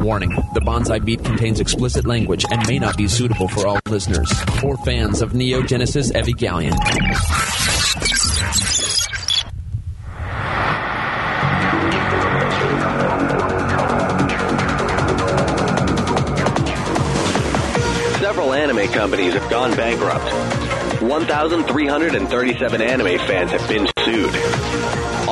Warning the Bonsai Beat contains explicit language and may not be suitable for all listeners or fans of Neon Genesis Evangelion. Several anime companies have gone bankrupt. 1,337 anime fans have been sued.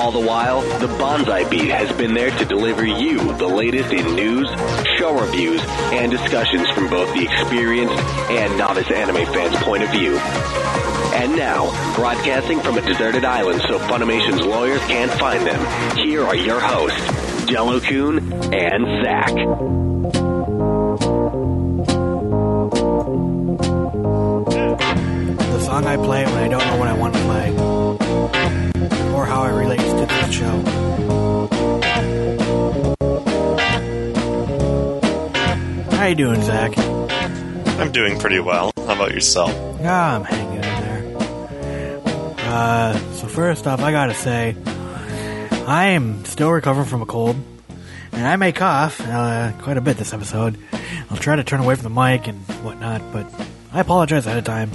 All the while, the Bonsai Beat has been there to deliver you the latest in news, show reviews, and discussions from both the experienced and novice anime fans' point of view. And now, broadcasting from a deserted island so Funimation's lawyers can't find them, here are your hosts, Jello Coon and Zach. The song I play when I don't know what I want to play, or how it relates to this show. How you doing, Zach? I'm doing pretty well. How about yourself? Yeah, I'm hanging in there. Uh, so first off, I gotta say, I am still recovering from a cold, and I may cough uh, quite a bit this episode. I'll try to turn away from the mic and whatnot, but I apologize ahead of time.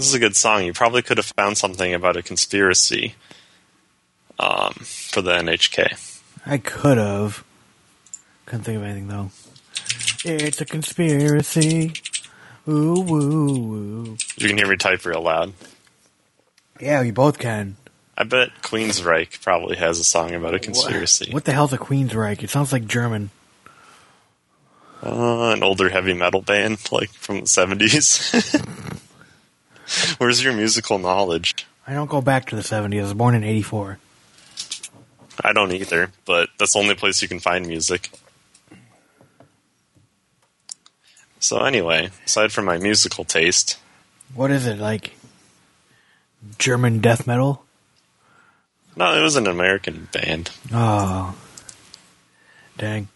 This is a good song. You probably could have found something about a conspiracy um, for the NHK. I could have. Couldn't think of anything though. It's a conspiracy. Ooh, woo, woo. You can hear me type real loud. Yeah, we both can. I bet Queensryche probably has a song about a conspiracy. What the hell's a Queensryche? It sounds like German. Uh, an older heavy metal band, like from the 70s. Where's your musical knowledge? I don't go back to the 70s. I was born in 84. I don't either, but that's the only place you can find music. So anyway, aside from my musical taste, What is it, like German death metal? no, it was an American band, Oh. Dang.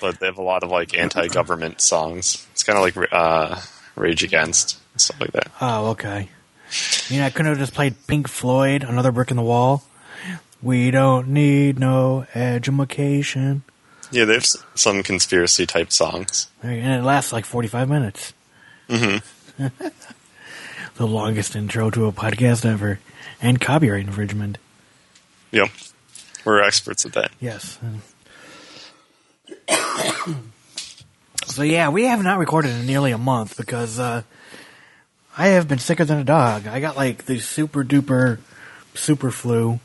but they have a lot of like anti-government songs. It's kind of like uh, Rage Against stuff like that. Oh, okay. You know, I couldn't have just played Pink Floyd, Another Brick in the Wall. We don't need no education. Yeah, they have some conspiracy type songs. And it lasts like 45 minutes. hmm The longest intro to a podcast ever. And copyright infringement. Yep, we're experts at that. Yes. so yeah, we have not recorded in nearly a month because uh, I have been sicker than a dog. I got like the super duper super flu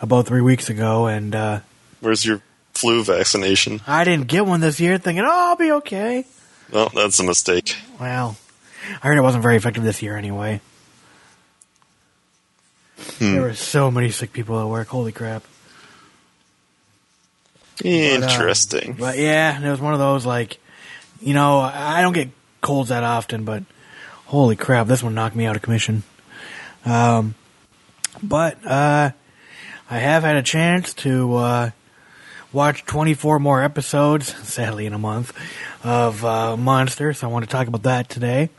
about three weeks ago, and uh, Where's your flu vaccination? I didn't get one this year, thinking, "Oh, I'll be okay." Well, that's a mistake. Well, I heard it wasn't very effective this year anyway. There were so many sick people at work. Holy crap! Interesting. But yeah, it was one of those like, you know, I don't get colds that often, but holy crap, this one knocked me out of commission. Um, but uh, I have had a chance to uh, watch 24 more episodes, sadly in a month, of uh, Monster. So I want to talk about that today.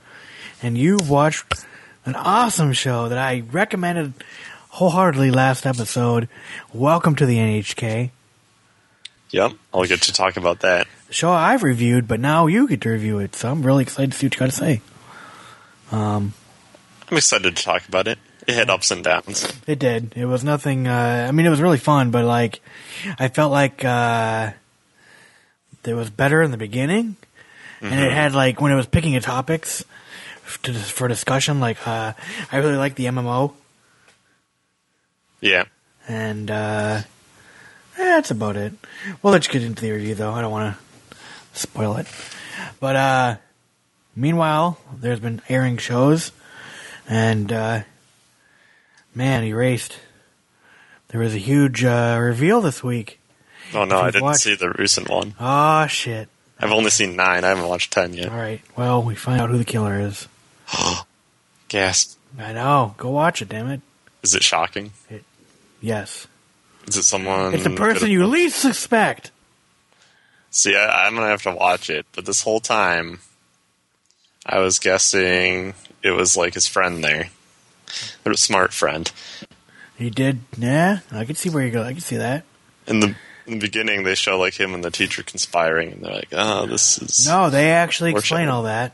And you've watched an awesome show that I recommended wholeheartedly last episode. Welcome to the NHK. Yep, I'll get to talk about that. show I've reviewed, but now you get to review it. So I'm really excited to see what you got to say. Um, I'm excited to talk about it. It had ups and downs. it did. It was nothing. Uh, I mean, it was really fun, but like, I felt like uh, it was better in the beginning, and it had like when it was picking a topics to, for discussion. Like, uh, I really like the MMO, Yeah. and uh, that's about it. Well, let's get into the review, though. I don't want to spoil it. But uh, meanwhile, there's been airing shows, and uh, man, erased. There was a huge uh, reveal this week. Oh no, I didn't watched- see the recent one. Oh shit! I've only seen nine. I haven't watched ten yet. All right. Well, we find out who the killer is. Gasp. I know. Go watch it. Damn it. Is it shocking? It, Yes. Is it someone? It's the person you least suspect. See, I, I'm gonna have to watch it. But this whole time, I was guessing it was like his friend there, a smart friend. He did. Yeah, I can see where you go. I can see that. And the In the beginning, they show like him and the teacher conspiring, and they're like, "Oh, this is." No, they actually explain all that.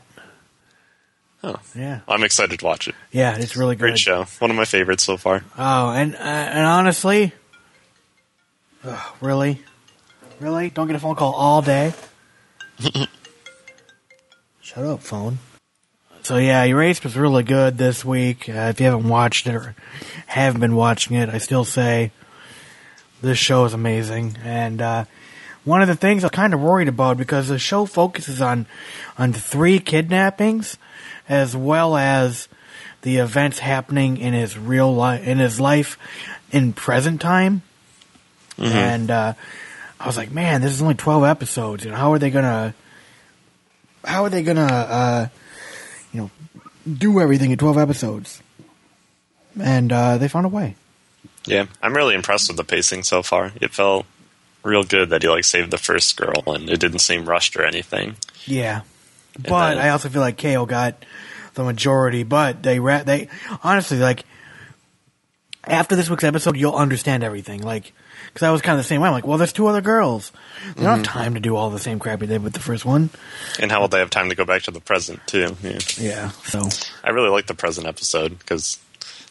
Oh. Yeah, I'm excited to watch it. yeah, it's really good. Great show. One of my favorites so far. Oh, and uh, and honestly, ugh, really, really, don't get a phone call all day. Shut up, phone. So yeah, Erased was really good this week. Uh, if you haven't watched it or haven't been watching it, I still say this show is amazing. And uh, one of the things I'm kind of worried about because the show focuses on on three kidnappings as well as the events happening in his real life in his life in present time. And uh, I was like, man, this is only twelve episodes. You know, how are they gonna? How are they gonna? Uh, you know, do everything in twelve episodes? And uh, they found a way. Yeah, I'm really impressed with the pacing so far. It felt real good that he like saved the first girl, and it didn't seem rushed or anything. Yeah, but then- I also feel like Kale got the majority. But they ra- they honestly like after this week's episode, you'll understand everything. Like because I was kind of the same way. I'm like, well, there's two other girls. They don't have time to do all the same crap they did with the first one. And how will they have time to go back to the present too? Yeah. Yeah, so I really like the present episode because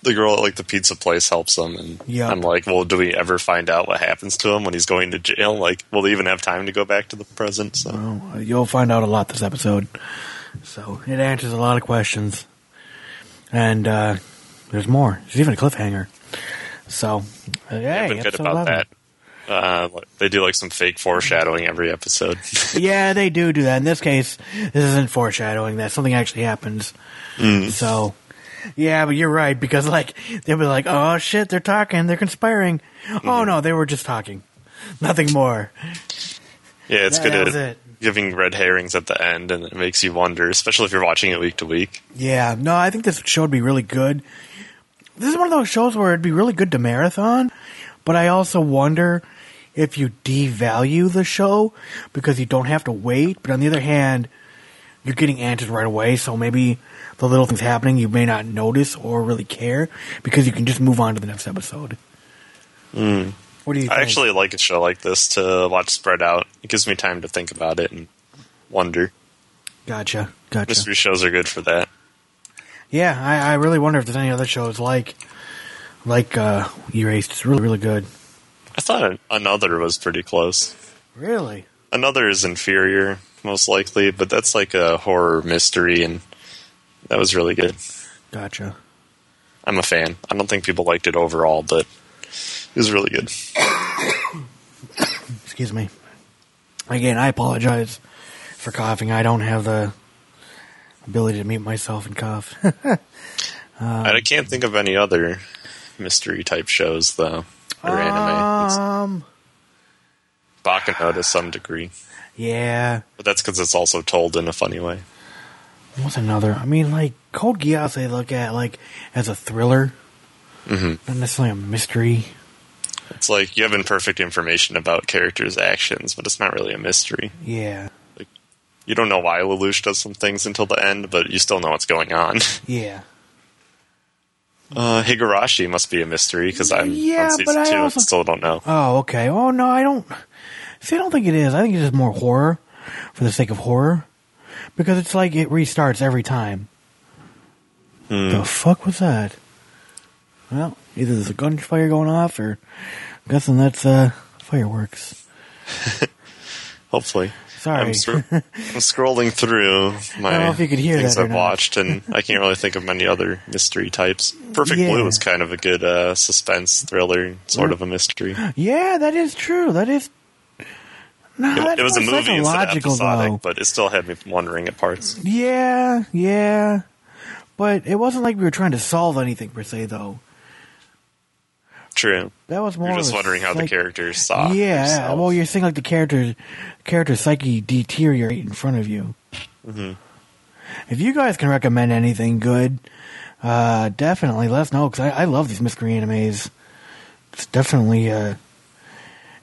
the girl at like the pizza place helps him, and Yeah. I'm like, well, do we ever find out what happens to him when he's going to jail? Like, will they even have time to go back to the present? So well, you'll find out a lot this episode. So it answers a lot of questions, and uh, there's more. There's even a cliffhanger. So, uh, hey, been good about 11. that. Uh, they do like some fake foreshadowing every episode. yeah, they do do that. In this case, this isn't foreshadowing that something actually happens. So, yeah, but you're right because like they'll be like, "Oh shit, they're talking, they're conspiring." Oh no, they were just talking, nothing more. yeah, it's That good at it. giving red herrings at the end, and it makes you wonder, especially if you're watching it week to week. Yeah, no, I think this show would be really good. This is one of those shows where it'd be really good to marathon, but I also wonder if you devalue the show because you don't have to wait. But on the other hand, you're getting answers right away, so maybe the little things happening you may not notice or really care because you can just move on to the next episode. Hmm. What do you think? I actually like a show like this to watch spread out. It gives me time to think about it and wonder. gotcha, gotcha. Mystery shows are good for that. Yeah, I, I really wonder if there's any other shows like like uh, Erased. It's really, really good. I thought another was pretty close. Really. Another is inferior, most likely, but that's like a horror mystery, and that was really good. Gotcha. I'm a fan. I don't think people liked it overall, but it was really good. Excuse me. Again, I apologize for coughing. I don't have the ability to mute myself and cough. I can't think of any other mystery type shows though, or anime. It's um, Baccano to some degree, yeah. but that's because it's also told in a funny way. What's another? I mean, like Code Geass, they look at like as a thriller, hmm not necessarily a mystery. It's like you have imperfect information about characters' actions, but it's not really a mystery. Yeah, You don't know why Lelouch does some things until the end, but you still know what's going on. yeah. Uh, Higurashi must be a mystery because I'm Yeah, on season but I two also- and still don't know. Oh, okay. Oh no, I don't. See, I don't think it is. I think it's just more horror for the sake of horror, because it's like it restarts every time. Hmm. The fuck was that? Well, either there's a gunfire going off, or I'm guessing that's uh, fireworks. Hopefully. Sorry. I'm, scro- I'm scrolling through my I don't know if you could hear things that I've not. watched, and I can't really think of many other mystery types. Perfect Yeah. Blue was kind of a good uh, suspense thriller, sort of a mystery. yeah, that is true. That is. No, It, that's it was a movie instead of episodic, though. but it still had me wondering at parts. Yeah, yeah, but it wasn't like we were trying to solve anything per se, though. True. That was more. You're just a wondering how the characters saw. Yeah, themselves. well, you're seeing like the character, character psyche deteriorate in front of you. Mm-hmm. If you guys can recommend anything good, uh, definitely let us know because I, I love these mystery animes. It's definitely, uh,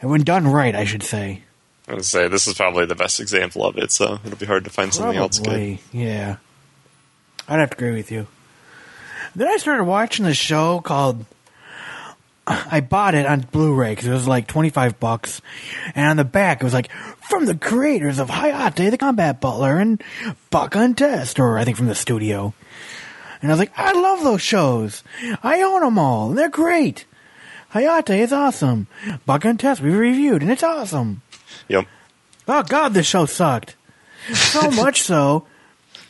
and when done right, I should say. I would say this is probably the best example of it, so it'll be hard to find something else good. Yeah. I'd have to agree with you. Then I started watching this show called I bought it on Blu-ray because it was like twenty five bucks, and on the back it was like from the creators of Hayate the Combat Butler and Baka and Test, or I think from the studio. And I was like, I love those shows. I own them all. And they're great. Hayate is awesome. Baka and Test we reviewed, and it's awesome. Yep. Oh God, this show sucked. So much so,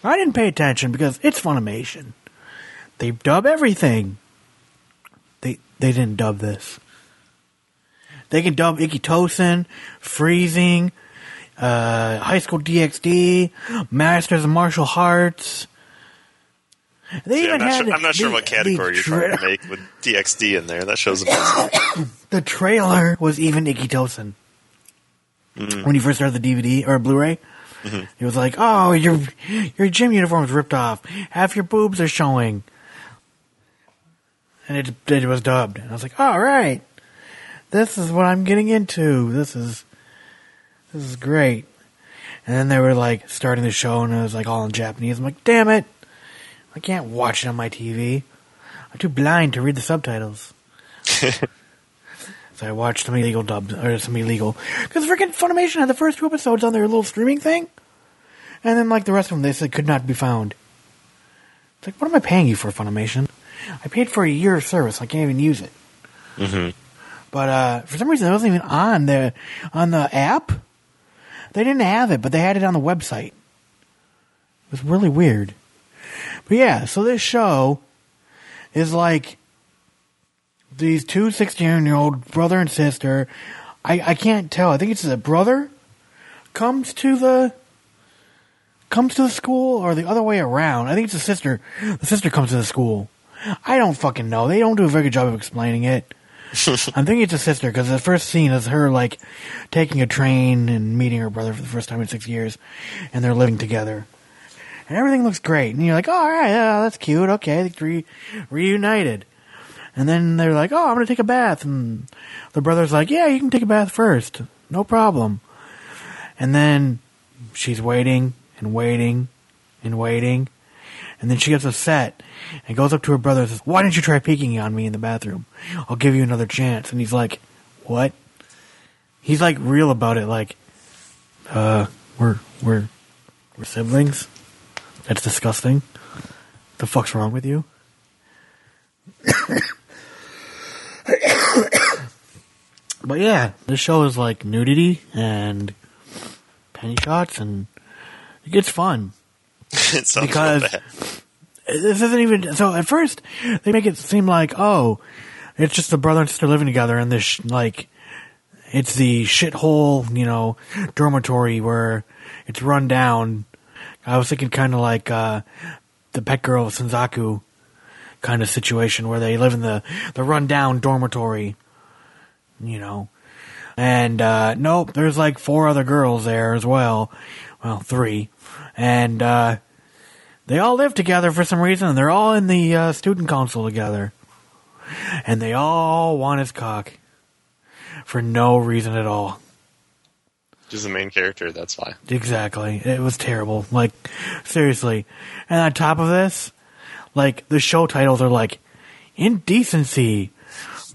I didn't pay attention because it's Funimation. They dub everything. They didn't dub this. They can dub Ikki Tousen, Freezing, uh, High School DxD, Masters of Martial Arts. They even I'm not, had sure, I'm not sure the- what category the you're trying to make with DXD in there. That shows amazing. The trailer was even Ikki Tousen. When you first started the DVD or Blu-ray, it was like, "Oh, your your gym uniform is ripped off. Half your boobs are showing." And it it was dubbed. And I was like, "All right, this is what I'm getting into. This is this is great." And then they were like starting the show, and it was like all in Japanese. I'm like, "Damn it, I can't watch it on my TV. I'm too blind to read the subtitles." So I watched some illegal dubs, or some illegal. Because freaking Funimation had the first two episodes on their little streaming thing. And then, like, the rest of them, they said could not be found. It's like, what am I paying you for, Funimation? I paid for a year of service. I can't even use it. hmm But, uh, for some reason, it wasn't even on the, on the app. They didn't have it, but they had it on the website. It was really weird. But yeah, so this show is like these two 16 year old brother and sister. I, I can't tell. I think it's the brother comes to the comes to the school or the other way around. I think it's the sister. The sister comes to the school. I don't fucking know. They don't do a very good job of explaining it. I'm thinking it's a sister because the first scene is her like taking a train and meeting her brother for the first time in six years, and they're living together, and everything looks great. And you're like, oh, all right, yeah, that's cute. Okay, they re- reunited, and then they're like, oh, I'm gonna take a bath, and the brother's like, yeah, you can take a bath first, no problem. And then she's waiting and waiting and waiting, and then she gets upset and goes up to her brother and says, Why didn't you try peeking on me in the bathroom? I'll give you another chance. And he's like, What? He's like real about it, like, uh, we're we're we're siblings? That's disgusting. The fuck's wrong with you? but yeah, this show is like nudity and penny shots and it gets fun. it sounds Because- bad. this isn't even so at first they make it seem like oh it's just the brother and sister living together in this like it's the shithole you know dormitory where it's run down. I was thinking kind of like uh the pet girl of senzaku kind of situation where they live in the the run down dormitory you know. And uh nope there's like four other girls there as well. Well three. And uh they all live together for some reason, and they're all in the uh, student council together. And they all want his cock. For no reason at all. She's the main character. That's why. Exactly. It was terrible. Like, seriously. And on top of this, like, the show titles are like, Indecency,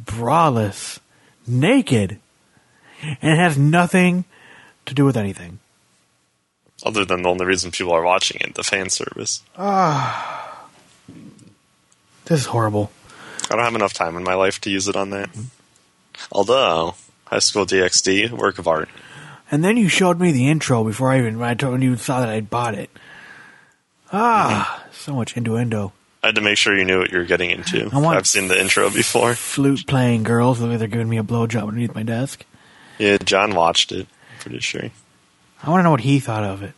Braless, Naked. And it has nothing to do with anything. Other than the only reason people are watching it, the fan service. Ah, This is horrible. I don't have enough time in my life to use it on that. Although, High School DxD, work of art. And then you showed me the intro before I even I told you saw that I'd bought it. Ah, so much innuendo. I had to make sure you knew what you were getting into. I I've seen the intro before. Flute playing girls, the way they're giving me a blowjob underneath my desk. Yeah, John watched it. Pretty sure. I want to know what he thought of it.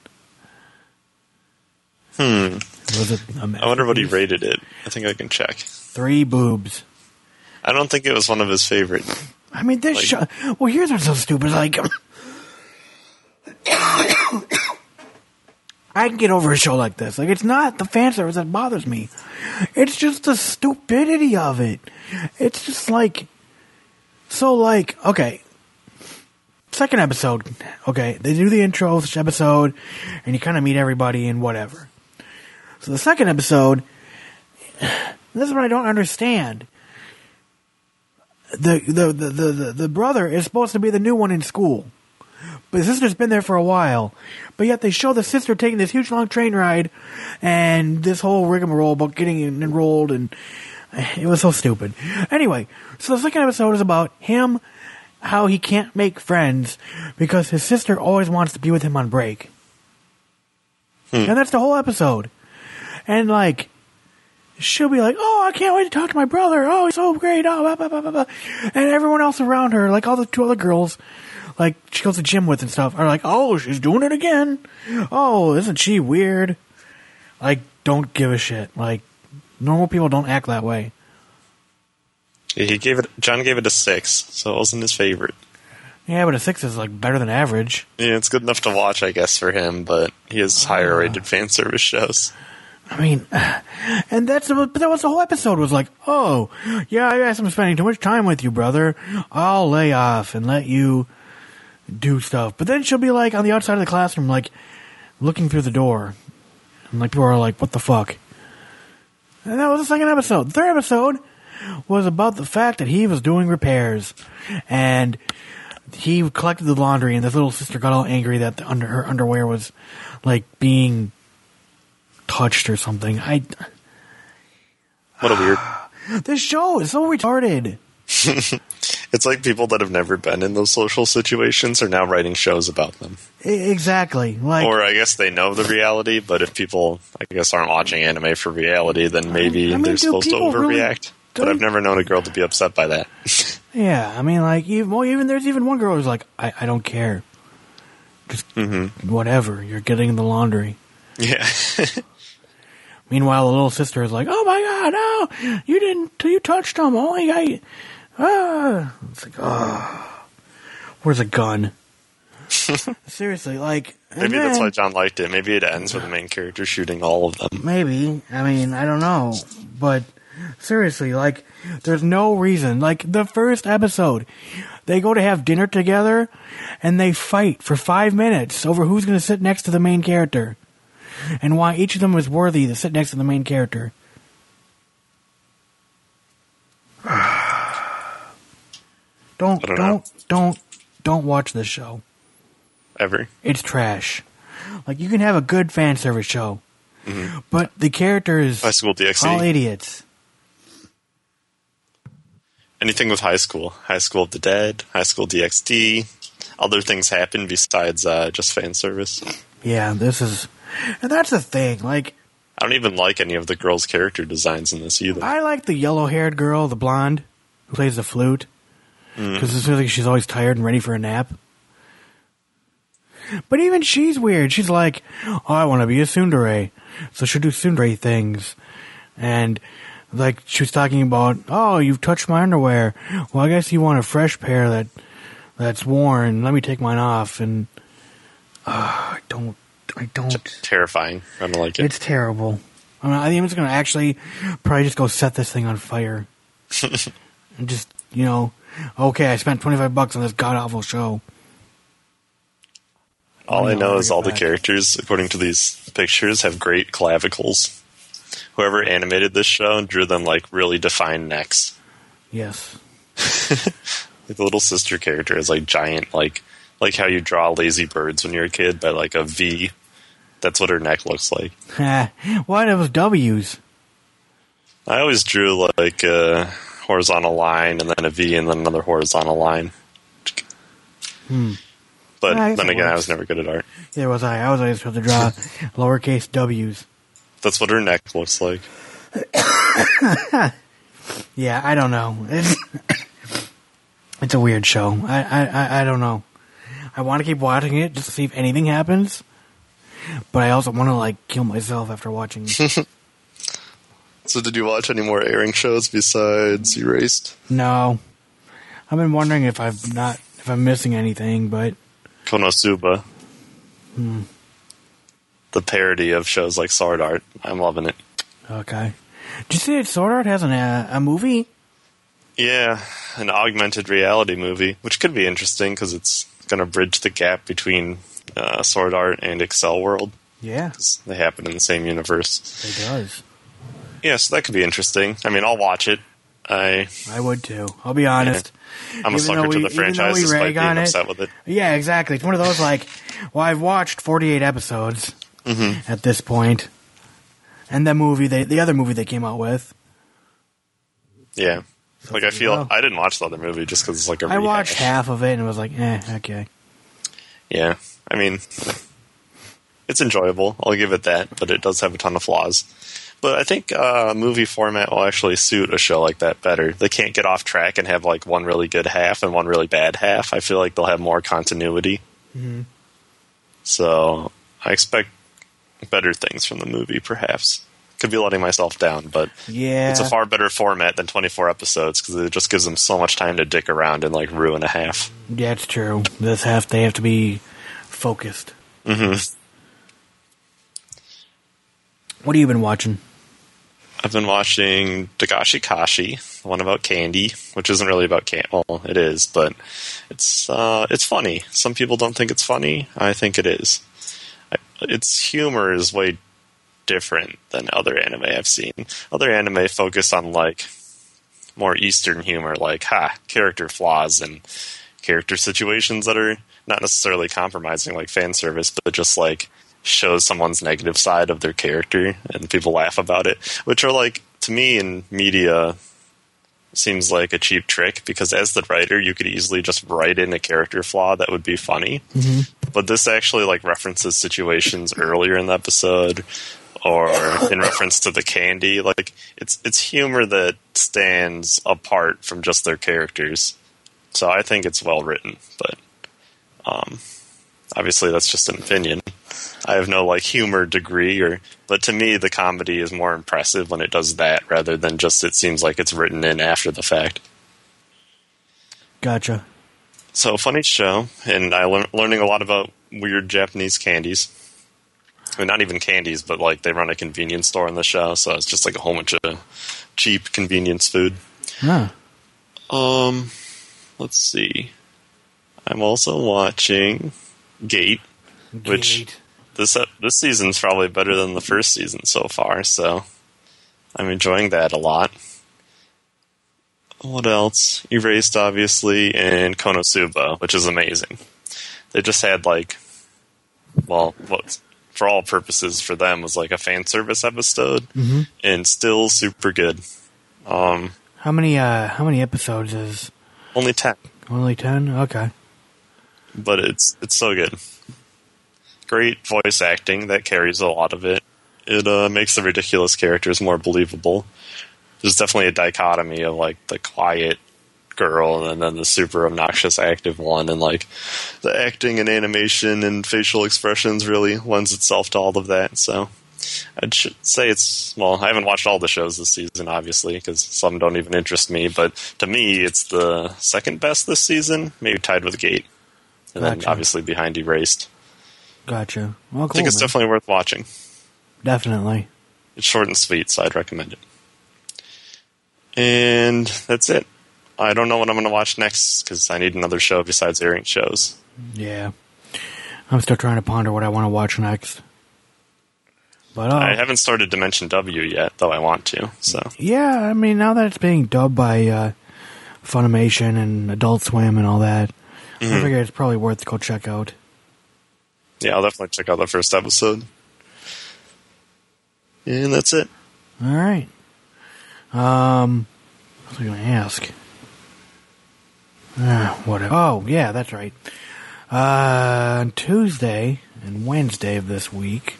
Hmm. Was it? I wonder what he rated it. I think I can check. Three boobs. I don't think it was one of his favorite. I mean, this Like- show. Well, here's what's so stupid. Like, I can get over a show like this. Like, it's not the fan service that bothers me. It's just the stupidity of it. It's just like, so like, okay. Second episode, okay, they do the intro of each episode, and you kind of meet everybody and whatever. So the second episode, this is what I don't understand the the, the the the the brother is supposed to be the new one in school, but the sister's been there for a while. But yet they show the sister taking this huge long train ride, and this whole rigmarole about getting enrolled, and it was so stupid. Anyway, so the second episode is about him, how he can't make friends because his sister always wants to be with him on break, hmm. and that's the whole episode. And like, she'll be like, "Oh, I can't wait to talk to my brother. Oh, he's so great." Oh, blah, blah, blah, blah, blah. and everyone else around her, like all the two other girls, like she goes to gym with and stuff, are like, "Oh, she's doing it again. Oh, isn't she weird?" Like, don't give a shit. Like, normal people don't act that way. He gave it. John gave it a six, so it wasn't his favorite. Yeah, but a six is like better than average. Yeah, it's good enough to watch, I guess, for him. But he has ah. higher rated fan service shows. I mean, and that's but that was the whole episode was like, oh, yeah, I guess I'm spending too much time with you, brother. I'll lay off and let you do stuff. But then she'll be like on the outside of the classroom, like looking through the door, and like people are like, what the fuck? And that was the second episode. The third episode was about the fact that he was doing repairs, and he collected the laundry, and this little sister got all angry that the under her underwear was like being touched or something. I What a weird. this show is so retarded. It's like people that have never been in those social situations are now writing shows about them. Exactly. Like Or I guess they know the reality, but if people, I guess, aren't watching anime for reality, then maybe I mean, they're supposed to people really- overreact. But I've never known a girl to be upset by that. yeah, I mean, like even well, even there's even one girl who's like, I, I don't care. Just whatever. You're getting the laundry. yeah. Meanwhile, the little sister is like, "Oh my god, no! You didn't. You touched him. Only I." Ah, it's like, oh, where's a gun? Seriously, like Maybe that's why John liked it. Maybe it ends with the main character shooting all of them. Maybe. I mean, I don't know. But seriously, like, there's no reason. Like, the first episode, they go to have dinner together and they fight for five minutes over who's going to sit next to the main character and why each of them is worthy to sit next to the main character. Don't, don't don't, don't, don't watch this show. Ever. It's trash. Like, you can have a good fan service show, mm-hmm. but the characters High School DxD. all idiots. Anything with high school. High School of the Dead, High School DxD. Other things happen besides uh, just fan service. Yeah, this is, and that's the thing. Like, I don't even like any of the girls' character designs in this either. I like the yellow-haired girl, the blonde, who plays the flute, because it feels like she's always tired and ready for a nap. But even she's weird. She's like, "Oh, I want to be a tsundere," so she'll do tsundere things, and like she was talking about, "Oh, you've touched my underwear. Well, I guess you want a fresh pair that that's worn. Let me take mine off." And uh, I don't, I don't. Terrifying. I don't like it. It's terrible. I, mean, I think I'm just going to actually probably just go set this thing on fire. and just, you know, okay, I spent 25 bucks on this god awful show. All I know I'll is get all the characters, according to these pictures, have great clavicles. Whoever animated this show and drew them like really defined necks. Yes. Like the little sister character is like giant, like like how you draw lazy birds when you're a kid by like a V. That's what her neck looks like. Why was W's. I always drew like a horizontal line and then a V and then another horizontal line. Hmm. But Yeah, then again, I was never good at art. There was I. I was always supposed to draw lowercase W's. That's what her neck looks like. Yeah, I don't know. It's, it's a weird show. I, I, I, I don't know. I want to keep watching it just to see if anything happens. But I also want to, like, kill myself after watching. So, did you watch any more airing shows besides Erased? No. I've been wondering if I've not if I'm missing anything, but Konosuba. Hmm. The parody of shows like Sword Art. I'm loving it. okay. Did you see that Sword Art has an, uh, a movie? Yeah, an augmented reality movie, which could be interesting because it's going to bridge the gap between uh, Sword Art and Accel World. Yeah, They happen in the same universe. it does. Yeah, so that could be interesting. I mean, I'll watch it. I I would too. I'll be honest. I'm a sucker though to the franchise despite being it. upset with it. Yeah, exactly. It's one of those like, well, I've watched 48 episodes Mm-hmm. at this point, and that movie they the other movie they came out with. Yeah. Like I feel I didn't watch the other movie just because it's like a I watched half of it and it was like, eh, okay. Yeah, I mean, it's enjoyable. I'll give it that, but it does have a ton of flaws. But I think uh, movie format will actually suit a show like that better. They can't get off track and have like one really good half and one really bad half. I feel like they'll have more continuity. So I expect better things from the movie, perhaps. Could be letting myself down, but Yeah, it's a far better format than 24 episodes because it just gives them so much time to dick around and like ruin a half. yeah, it's true. This half they have to be focused. hmm What have you been watching? I've been watching Dagashi Kashi, the one about candy, which isn't really about candy. Well, it is, but it's uh, it's funny. Some people don't think it's funny. I think it is. Its humor is way different than other anime I've seen. Other anime focus on like more Eastern humor, like ha character flaws and character situations that are not necessarily compromising, like fan service, but just like shows someone's negative side of their character and people laugh about it, which are like to me in media seems like a cheap trick because as the writer you could easily just write in a character flaw that would be funny. But this actually like references situations earlier in the episode or in reference to the candy. Like it's it's humor that stands apart from just their characters. So i think it's well written but um obviously that's just an opinion i have no like humor degree or but to me the comedy is more impressive when it does that rather than just it seems like it's written in after the fact Gotcha. so funny show, and I learn learning a lot about weird Japanese candies. I mean, not even candies, but like they run a convenience store in the show, so it's just like a whole bunch of cheap convenience food. Huh. Um, let's see. I'm also watching Gate. Which- Gate. This uh, this season's probably better than the first season so far, so I'm enjoying that a lot. What else? Erased, obviously, and Konosuba, which is amazing. They just had like, well, what for all purposes for them was like a fan service episode, and still super good. Um, How many uh how many episodes is only ten, only 10? Okay. But it's it's so good. Great voice acting that carries a lot of it. It uh, makes the ridiculous characters more believable. There's definitely a dichotomy of like the quiet girl and then the super obnoxious active one, and like the acting and animation and facial expressions really lends itself to all of that. So I'd say it's well. I haven't watched all the shows this season, obviously, because some don't even interest me. But to me, it's the second best this season, maybe tied with Gate, and then obviously behind Erased. Gotcha. Well, cool. I think it's man. definitely worth watching. definitely. It's short and sweet, so I'd recommend it. And that's it. I don't know what I'm going to watch next because I need another show besides airing shows. Yeah. I'm still trying to ponder what I want to watch next. But uh, I haven't started Dimension W yet, though I want to. So yeah, I mean, now that it's being dubbed by uh, Funimation and Adult Swim and all that, I Mhm. figure it's probably worth to go check out. yeah, I'll definitely check out the first episode. And that's it. All right. Um, what was I going to ask? Ah, whatever. Oh, yeah, that's right. Uh, on Tuesday and Wednesday of this week,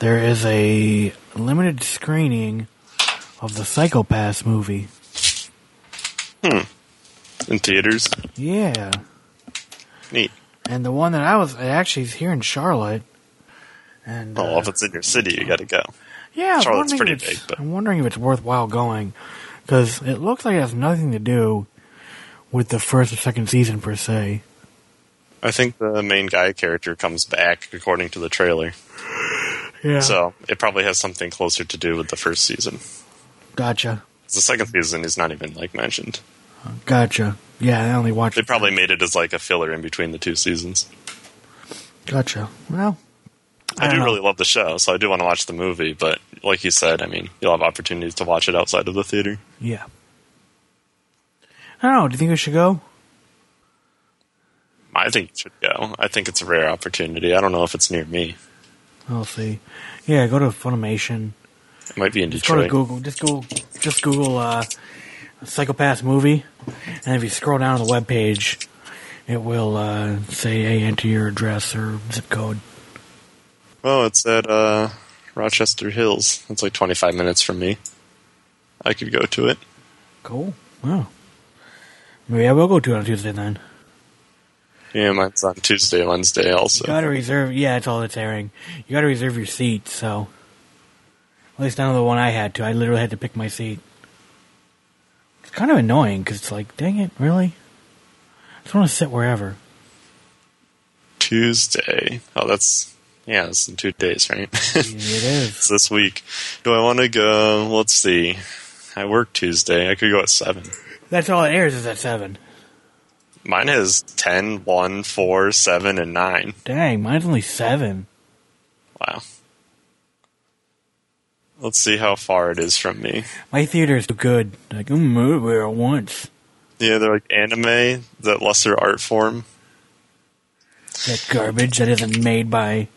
there is a limited screening of the Psycho-Pass movie. In theaters. Yeah. Neat. And the one that I was actually is here in Charlotte. And Well, uh, if it's in your city, you got to go. Yeah, Charlotte's pretty big. But. I'm wondering if it's worthwhile going because it looks like it has nothing to do with the first or second season per se. I think the main guy character comes back according to the trailer. Yeah. So it probably has something closer to do with the first season. gotcha, The second season is not even like mentioned. Gotcha. Yeah, I only watched. They probably made it as like a filler in between the two seasons. gotcha. Well, I, don't do know. really love the show, so I do want to watch the movie. But like you said, I mean, you'll have opportunities to watch it outside of the theater. Yeah. I don't know. Do you think we should go? I think it should go. I think it's a rare opportunity. I don't know if it's near me. I'll see. Yeah, go to Funimation. It might be in Just go to Google. Just Google. Just Google uh, Psycho-Pass movie, and if you scroll down to the web page, it will uh, say, "Hey, enter your address or zip code." Oh, it's at uh, Rochester Hills. It's like 25 minutes from me. I could go to it. Cool. Wow. Maybe I will go to it on Tuesday then. Yeah, mine's on Tuesday, Wednesday also. You gotta reserve. Yeah, it's all that's airing. You gotta reserve your seat. So, at least none of the one I had to. I literally had to pick my seat. It's kind of annoying because it's like, dang it, really? I just want to sit wherever. Tuesday. Oh, that's yeah, it's in two days, right? It is. it's this week. Do I want to go? Let's see. I work Tuesday. I could go at seven. That's all it airs is at seven. Mine has 10, 1, 4, 7, and 9. Dang, mine's only seven. Wow. Let's see how far it is from me. My theater is good. Like, I'm move there once. Yeah, they're like anime, that lesser art form. That garbage that isn't made by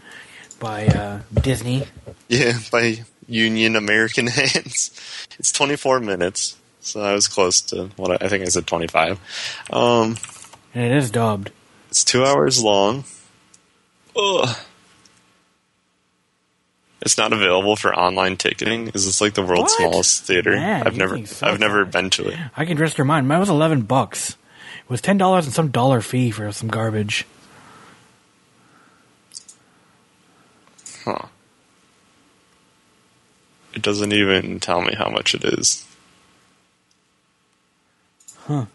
by uh, Disney. Yeah, by Union American Hands. It's 24 minutes, so I was close to what I, I think I said 25. Um, And it is dubbed. it's two hours long. Ugh. It's not available for online ticketing. Is this like the world's What? smallest theater? Man, I've never, I've never been to it. I can dress your mind. Mine was eleven bucks. It was ten dollars and some dollar fee for some garbage. Huh. It doesn't even tell me how much it is. Huh.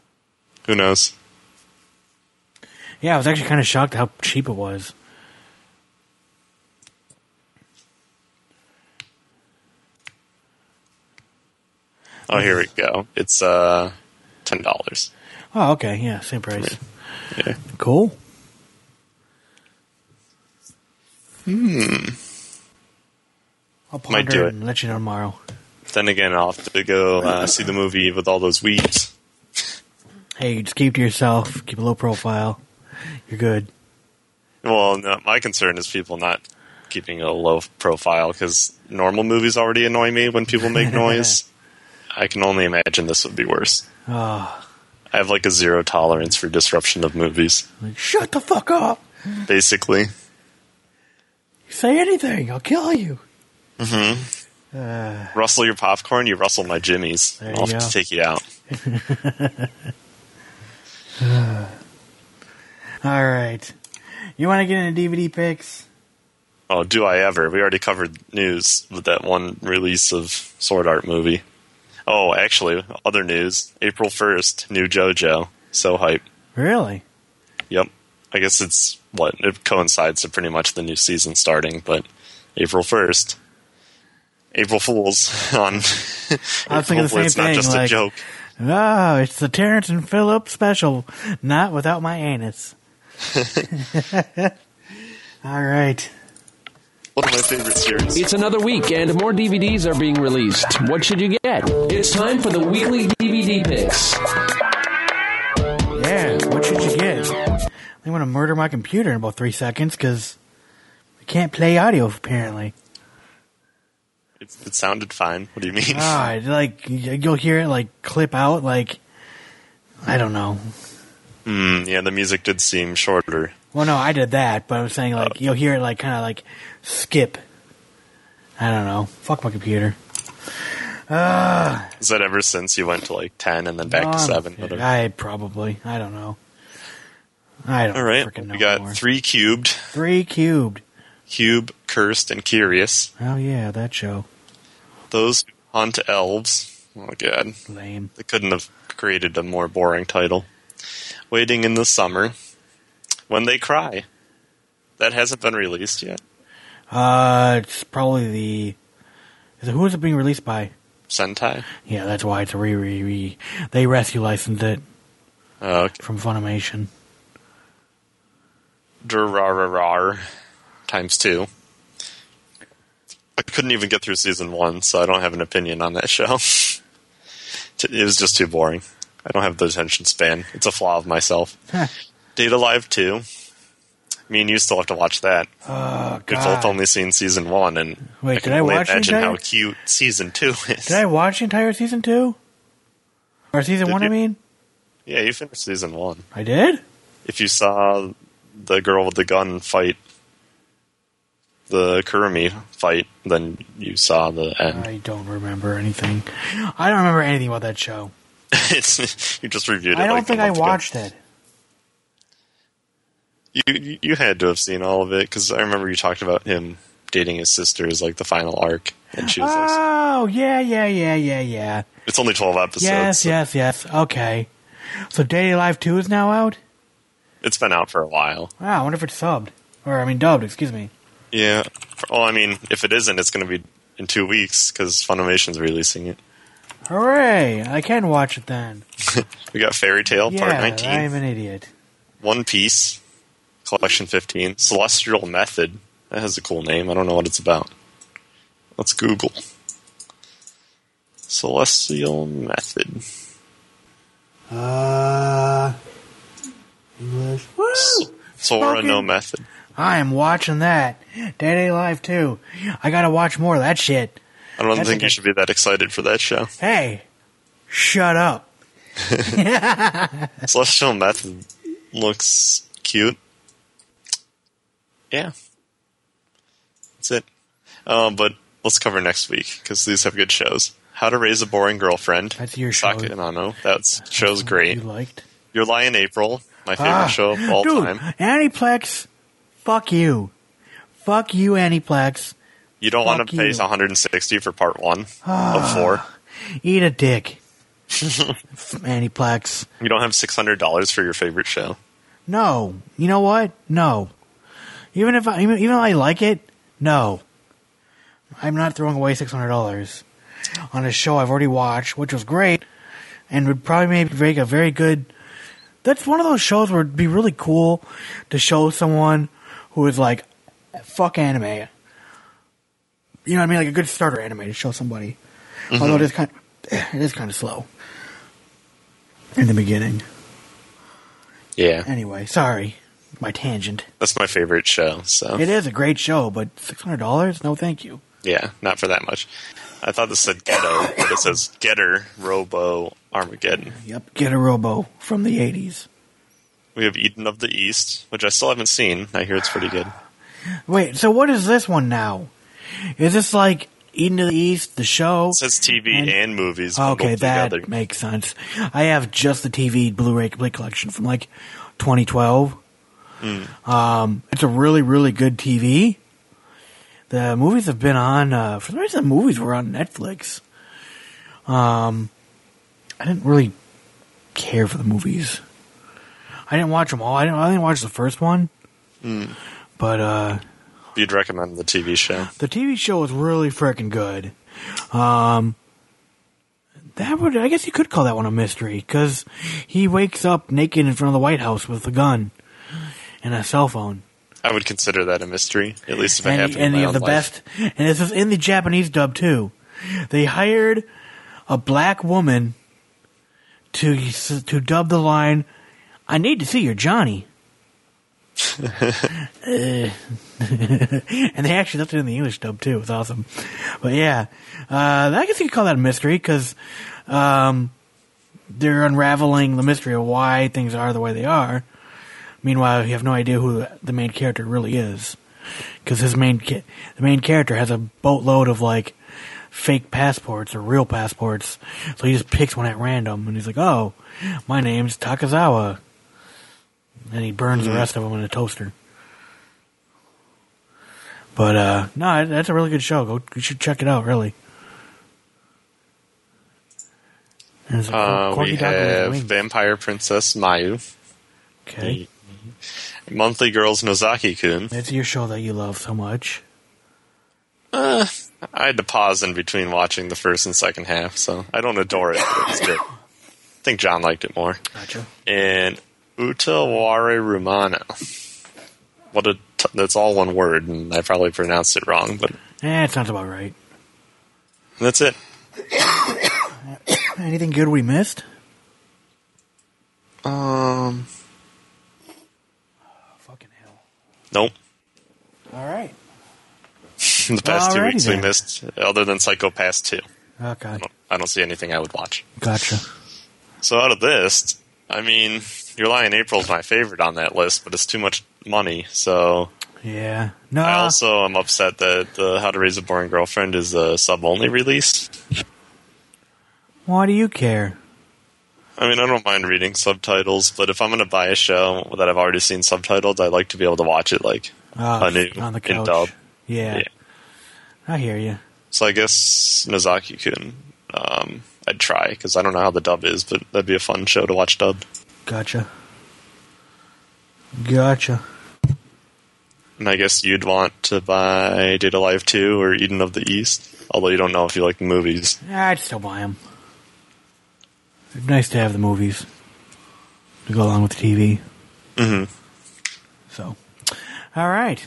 Who knows? Yeah, I was actually kind of shocked how cheap it was. Oh, here we go. It's uh ten dollars. Oh, okay. Yeah, same price. Yeah. Cool. Hmm. I'll Might ponder do it it. and let you know tomorrow. Then again, I'll have to go uh, see the movie with all those weeds. Hey, just keep to yourself. Keep a low profile. You're good. Well, no, my concern is people not keeping a low profile because normal movies already annoy me when people make noise. I can only imagine this would be worse. Oh, I have like a zero tolerance for disruption of movies, like, shut the fuck up. basically. You say anything, I'll kill you. Mm-hmm. Uh, Rustle your popcorn, you rustle my jimmies. I'll have go. to take you out. all right. You want to get into DVD picks? Oh, do I ever? We already covered news with that one release of Sword Art movie. Oh, actually, other news. April 1st, new JoJo. So hype. Really? Yep. I guess it's what? It coincides to pretty much the new season starting, but April 1st. April Fools on. I was thinking the same it's not just like- a joke. Oh, it's the Terrance and Phillip special. Not without my anus. all right. One of my favorite series. It's another week and more DVDs are being released. What should you get? It's time for the weekly DVD picks. Yeah, what should you get? They want to murder my computer in about three seconds because I can't play audio apparently. It, it sounded fine. What do you mean? Ah, like you'll hear it like clip out like I don't know. Mm, yeah, the music did seem shorter. Well, no, I did that, but I'm saying like you'll hear it like kind of like skip. I don't know. Fuck my computer. Ah, Is that ever since you went to like 10 and then back to 7? Whatever. I probably. I don't know. I don't All right, freaking know. we got anymore. three cubed, three cubed. cube, cursed, and curious. Oh yeah, that show. Those who hunt elves. Oh god, Lame. they couldn't have created a more boring title. Waiting in the summer, when they cry. That hasn't been released yet. Uh, it's probably the. Is it, who is it being released by? Sentai. Yeah, that's why it's a re re re. They rescue licensed it Uh, okay. from Funimation. Durarara times two. I couldn't even get through season one, so I don't have an opinion on that show. it was just too boring. I don't have the attention span. It's a flaw of myself. Date A Live 2. Me and you still have to watch that. Oh, We've both only seen season one, and Wait, I can did I only watch the imagine entire- how cute season two is. Did I watch the entire season two? Or season Did one, I you? mean? Yeah, you finished season one. I did? If you saw the girl with the gun fight the Kurumi fight, then you saw the end. I don't remember anything. I don't remember anything about that show. it's, you just reviewed it. I don't like a think I month ago. watched it. You you had to have seen all of it because I remember you talked about him dating his sister as like the final arc, and she was like, Oh, yeah, yeah, yeah, yeah, yeah. "It's only twelve episodes." Yes, so yes, yes. Okay. So Date A Live 2 is now out? It's been out for a while. Wow, I wonder if it's subbed. Or, I mean, dubbed, excuse me. Yeah. Well, I mean, if it isn't, it's going to be in two weeks because Funimation's releasing it. Hooray! I can watch it then. We got Fairy Tail Part 19, I'm an idiot. One Piece, Collection 15, Celestial Method. That has a cool name. I don't know what it's about. Let's Google. Celestial Method. Uh, English. Woo! Sora. No Method. I am watching that. Day Live too. I gotta watch more of that shit. I don't That's think you should be that excited for that show. Hey, shut up. Celestial Method looks cute. Yeah. That's it. Um, but let's cover next week because these have good shows. How to Raise a Boring Girlfriend. That's your show. Saekano. That show's great. You liked? Your Lie in April. My favorite Ah, show of all dude, time. Aniplex, fuck you. Fuck you, Aniplex. You don't want to pay you. Ah. 160 for part one of four. Eat a dick. Aniplex. You don't have $600 for your favorite show. No. You know what? No. Even if I, even, even though I like it, no. I'm not throwing away six hundred dollars on a show I've already watched, which was great, and would probably maybe make a very good. That's one of those shows where it'd be really cool to show someone who is like, "Fuck anime." You know what I mean? Like a good starter anime to show somebody. Mm-hmm. Although it is kind, eh, it is kind of slow in the beginning. Yeah. Anyway, sorry, my tangent. That's my favorite show. So It is a great show, but six hundred dollars? No, thank you. Yeah, not for that much. I thought this said ghetto, but it says Getter Robo Armageddon. Yep, Getter Robo from the eighties. We have Eden of the East, which I still haven't seen. I hear it's pretty good. Wait, so what is this one now? Is this like Eden of the East, the show? It says TV And- and, movies Okay, that together. makes sense. I have just the TV Blu-ray complete collection from like 2012. Hmm. Um, it's a really, really good TV. The movies have been on. Uh, for some reason, the movies were on Netflix. Um, I didn't really care for the movies. I didn't watch them all. I didn't. I didn't watch the first one. Hmm. But uh, You'd recommend the TV show. the TV show was really freaking good. Um, that would, I guess you could call that one a mystery because he wakes up naked in front of the White House with a gun and a cell phone. I would consider that a mystery, at least if it And, happened he, and in he my has own the life. best, and this is in the Japanese dub too. They hired a black woman to to dub the line, "I need to see your Johnny." Uh, and they actually left it in the English dub too. It's awesome. But yeah, uh, I guess you could call that a mystery because um, they're unraveling the mystery of why things are the way they are. Meanwhile, you have no idea who the main character really is because his main ca- the main character has a boatload of like fake passports or real passports. So he just picks one at random and he's like, "Oh, my name's Takizawa," and he burns the rest of them in a toaster. But uh, no, that's a really good show. Go, you should check it out. Really. And it's a Uh, we have. Vampire Princess Mayu, Okay, Monthly Girls Nozaki-kun. it's your show that you love so much. I had to pause in between watching the first and second half, so I don't adore it, but it's good. I think John liked it more. Gotcha. And Utaware Rumano. What a t- that's all one word, and I probably pronounced it wrong, but Eh, it sounds about right. that's it. Anything good we missed? Um, Fucking hell. Nope. All right. the past two weeks we missed, other than Psycho-Pass 2. Okay. I don't, I don't see anything I would watch. Gotcha. So out of this, I mean, Your Lie in April is my favorite on that list, but it's too much money. So Yeah. No. I also am upset that the How to Raise a Boring Girlfriend is a sub only release. why do you care? I mean, I don't mind reading subtitles, but if I'm going to buy a show that I've already seen subtitled, I like to be able to watch it like Oh, anew on the in dub. Yeah. Yeah. I hear you. So I guess Nozaki Kun, um, I'd try because I don't know how the dub is, but that'd be a fun show to watch dubbed. Gotcha. Gotcha. And I guess you'd want to buy Date A Live 2 or Eden of the East, although you don't know if you like movies. I'd still buy them. It's nice to have the movies to go along with the TV. hmm So, all right.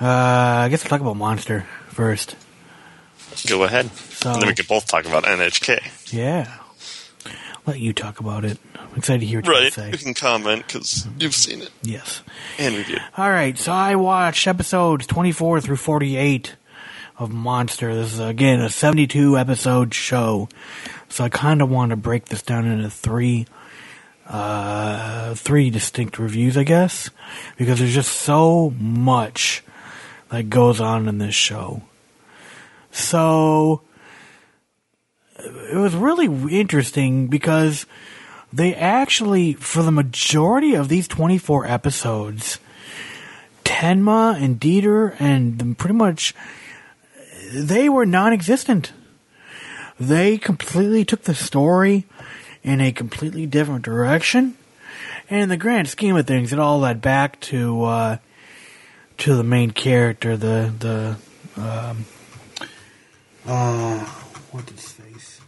Uh, I guess we'll talk about Monster first. Go ahead. So- and then we can both talk about NHK. Yeah. Let you talk about it. I'm excited to hear what you Right. say. You can comment because you've seen it Yes. and reviewed. All right, so I watched episodes 24 through 48 of Monster. This is again a 72 episode show. So I kind of want to break this down into three uh three distinct reviews, I guess, because there's just so much that goes on in this show. So it was really interesting because they actually, for the majority of these 24 episodes, Tenma and Dieter and pretty much they were non-existent. They completely took the story in a completely different direction. And in the grand scheme of things, it all led back to uh, to the main character, the the um, uh, what's his face?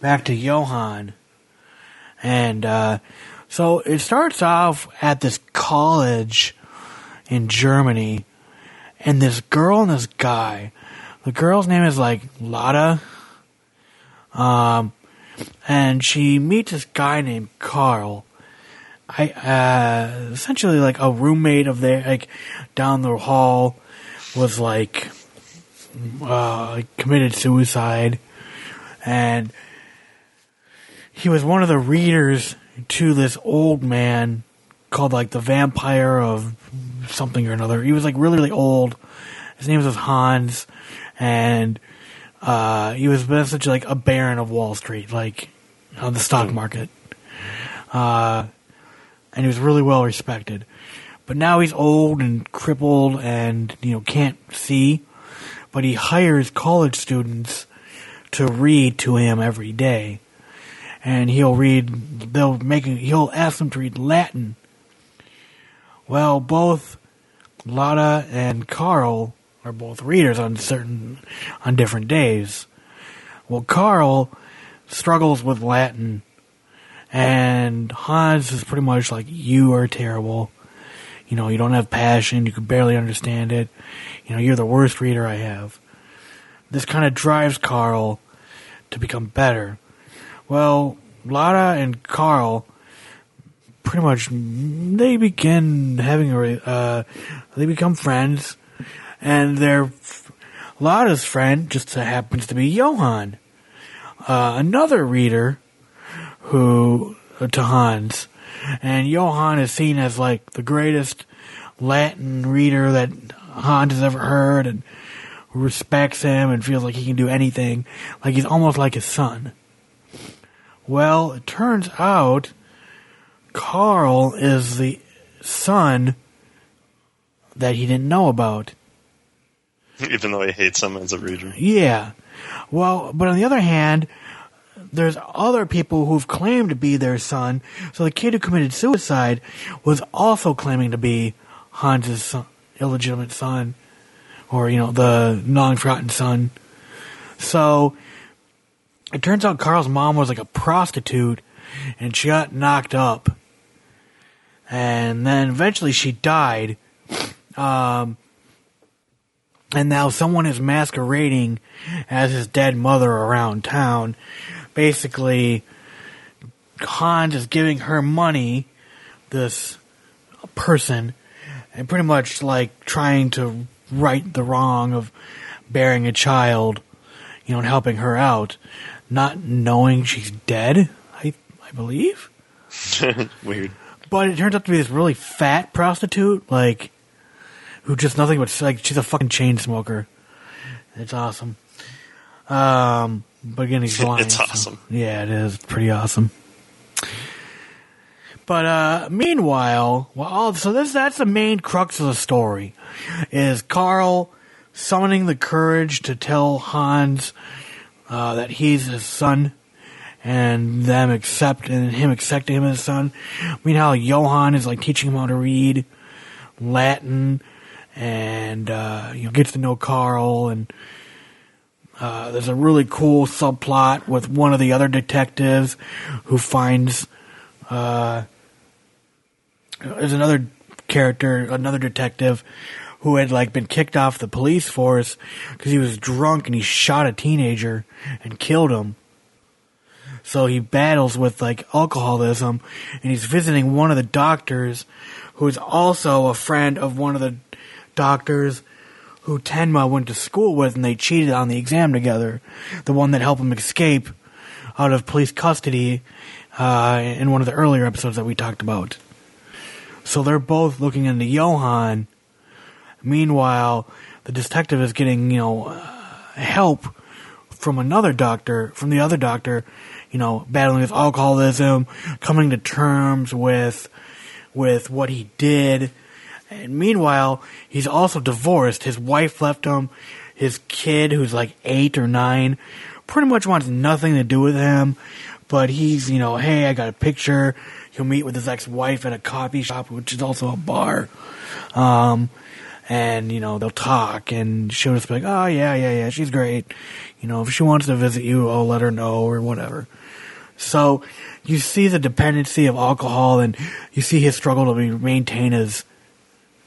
Back to Johan. And uh, so it starts off at this college in Germany, and this girl and this guy. The girl's name is like Lada. Um, and she meets this guy named Carl. I uh, essentially like a roommate of their like down the hall was like uh, committed suicide, and he was one of the readers to this old man called like the vampire of something or another. He was like really really old. His name was Hans, and uh, he was essentially like a baron of Wall Street, like on the stock market. Uh, and he was really well respected. But now he's old and crippled and you know can't see. But he hires college students to read to him every day, and he'll read. They'll make. He'll ask them to read Latin. Well, both Lotta and Carl are both readers on certain on different days. Well, Carl struggles with Latin, and Hans is pretty much like, "You are terrible. You know, you don't have passion. You can barely understand it. You know, you're the worst reader I have." This kind of drives Carl to become better. Well, Lotta and Carl pretty much they begin having a uh, they become friends, and their Lotta's friend just happens to be Johan, uh, another reader who uh, to Hans, and Johan is seen as like the greatest Latin reader that Hans has ever heard, and respects him and feels like he can do anything, like he's almost like his son. Well, it turns out Carl is the son that he didn't know about. Even though he hates him as a reader. Yeah. Well, but on the other hand, there's other people who've claimed to be their son. So the kid who committed suicide was also claiming to be Hans's son, illegitimate son, or you know the non-forgotten son. So it turns out Carl's mom was like a prostitute, and she got knocked up, and then eventually she died. Um, and now someone is masquerading as his dead mother around town. Basically, Hans is giving her money, this person, and pretty much like trying to right the wrong of bearing a child, you know, and helping her out, not knowing she's dead. I I believe. Weird. But it turns out to be this really fat prostitute, like, who just nothing but like she's a fucking chain smoker. It's awesome. Um, but again, he's blind. It's so- awesome. yeah, it is. Pretty awesome. But uh, meanwhile, well, all, so this that's the main crux of the story, is Carl summoning the courage to tell Hans uh, that he's his son, and them accept and him accepting him as his son. Meanwhile, Johann is like teaching him how to read Latin, and uh, you know gets to know Carl, and uh, there's a really cool subplot with one of the other detectives who finds uh, there's another character, another detective who had like been kicked off the police force because he was drunk and he shot a teenager and killed him. So he battles with like alcoholism and he's visiting one of the doctors who is also a friend of one of the doctors who Tenma went to school with and they cheated on the exam together. The one that helped him escape out of police custody uh, in one of the earlier episodes that we talked about. So they're both looking into Johan. Meanwhile, the detective is getting, you know, uh, help from another doctor, from the other doctor, you know, battling with alcoholism, coming to terms with with what he did. And meanwhile, he's also divorced. His wife left him. His kid, who's like eight or nine, pretty much wants nothing to do with him. But he's, you know, hey, I got a picture. He'll meet with his ex-wife at a coffee shop, which is also a bar. Um, and, you know, they'll talk and she'll just be like, oh, yeah, yeah, yeah, she's great. You know, if she wants to visit you, I'll let her know or whatever. So you see the dependency of alcohol and you see his struggle to maintain his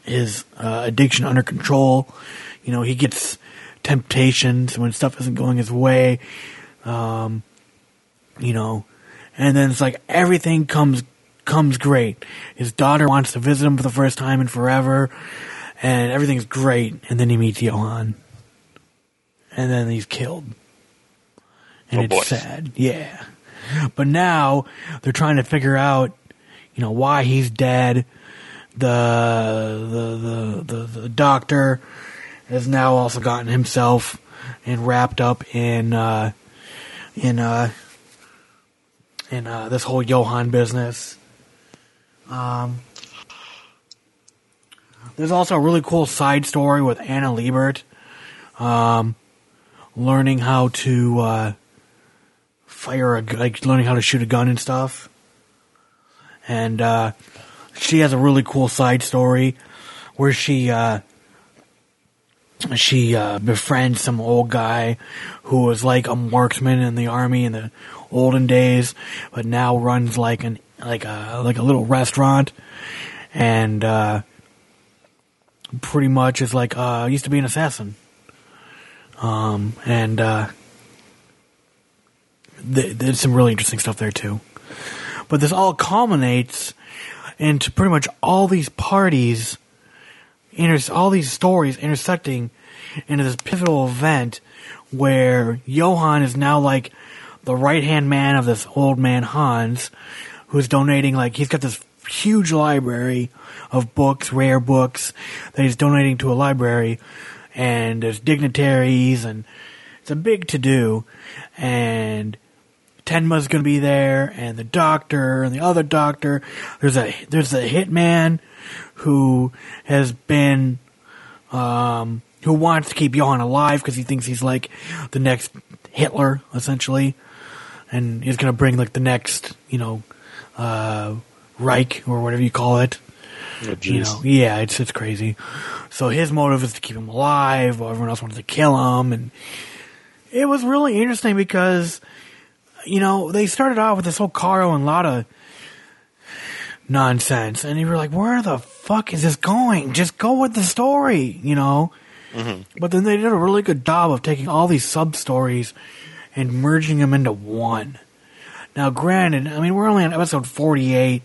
his uh, addiction under control. You know, he gets temptations when stuff isn't going his way. Um, you know, and then it's like everything comes comes great. His daughter wants to visit him for the first time in forever, and everything's great. And then he meets Johan, and then he's killed. And Oh, it's boy. sad, yeah. But now they're trying to figure out, you know, why he's dead. The the the the, the doctor has now also gotten himself and wrapped up in uh, in uh, in uh, this whole Johan business. Um, there's also a really cool side story with Anna Liebert, um, learning how to uh, fire a like learning how to shoot a gun and stuff. And uh, she has a really cool side story where she uh, she uh, befriends some old guy who was like a marksman in the army in the olden days, but now runs like an like a like a little restaurant, and uh, pretty much is like uh, used to be an assassin. Um, and uh, th- there's some really interesting stuff there too. But this all culminates into pretty much all these parties, inter- all these stories intersecting into this pivotal event where Johan is now like the right hand man of this old man Hans, who's donating like he's got this huge library of books, rare books that he's donating to a library, and there's dignitaries and it's a big to do, and Tenma's going to be there, and the doctor, and the other doctor. There's a there's a hitman who has been um, who wants to keep Johan alive because he thinks he's like the next Hitler, essentially, and he's going to bring like the next you know uh, Reich or whatever you call it. Oh, You know, yeah, it's it's crazy. So his motive is to keep him alive, while everyone else wanted to kill him, and it was really interesting because you know they started off with this whole Carl and Lotta nonsense, and you were like, "Where the fuck is this going? Just go with the story," you know. Mm-hmm. But then they did a really good job of taking all these sub stories and merging them into one. Now, granted, I mean, we're only on episode 48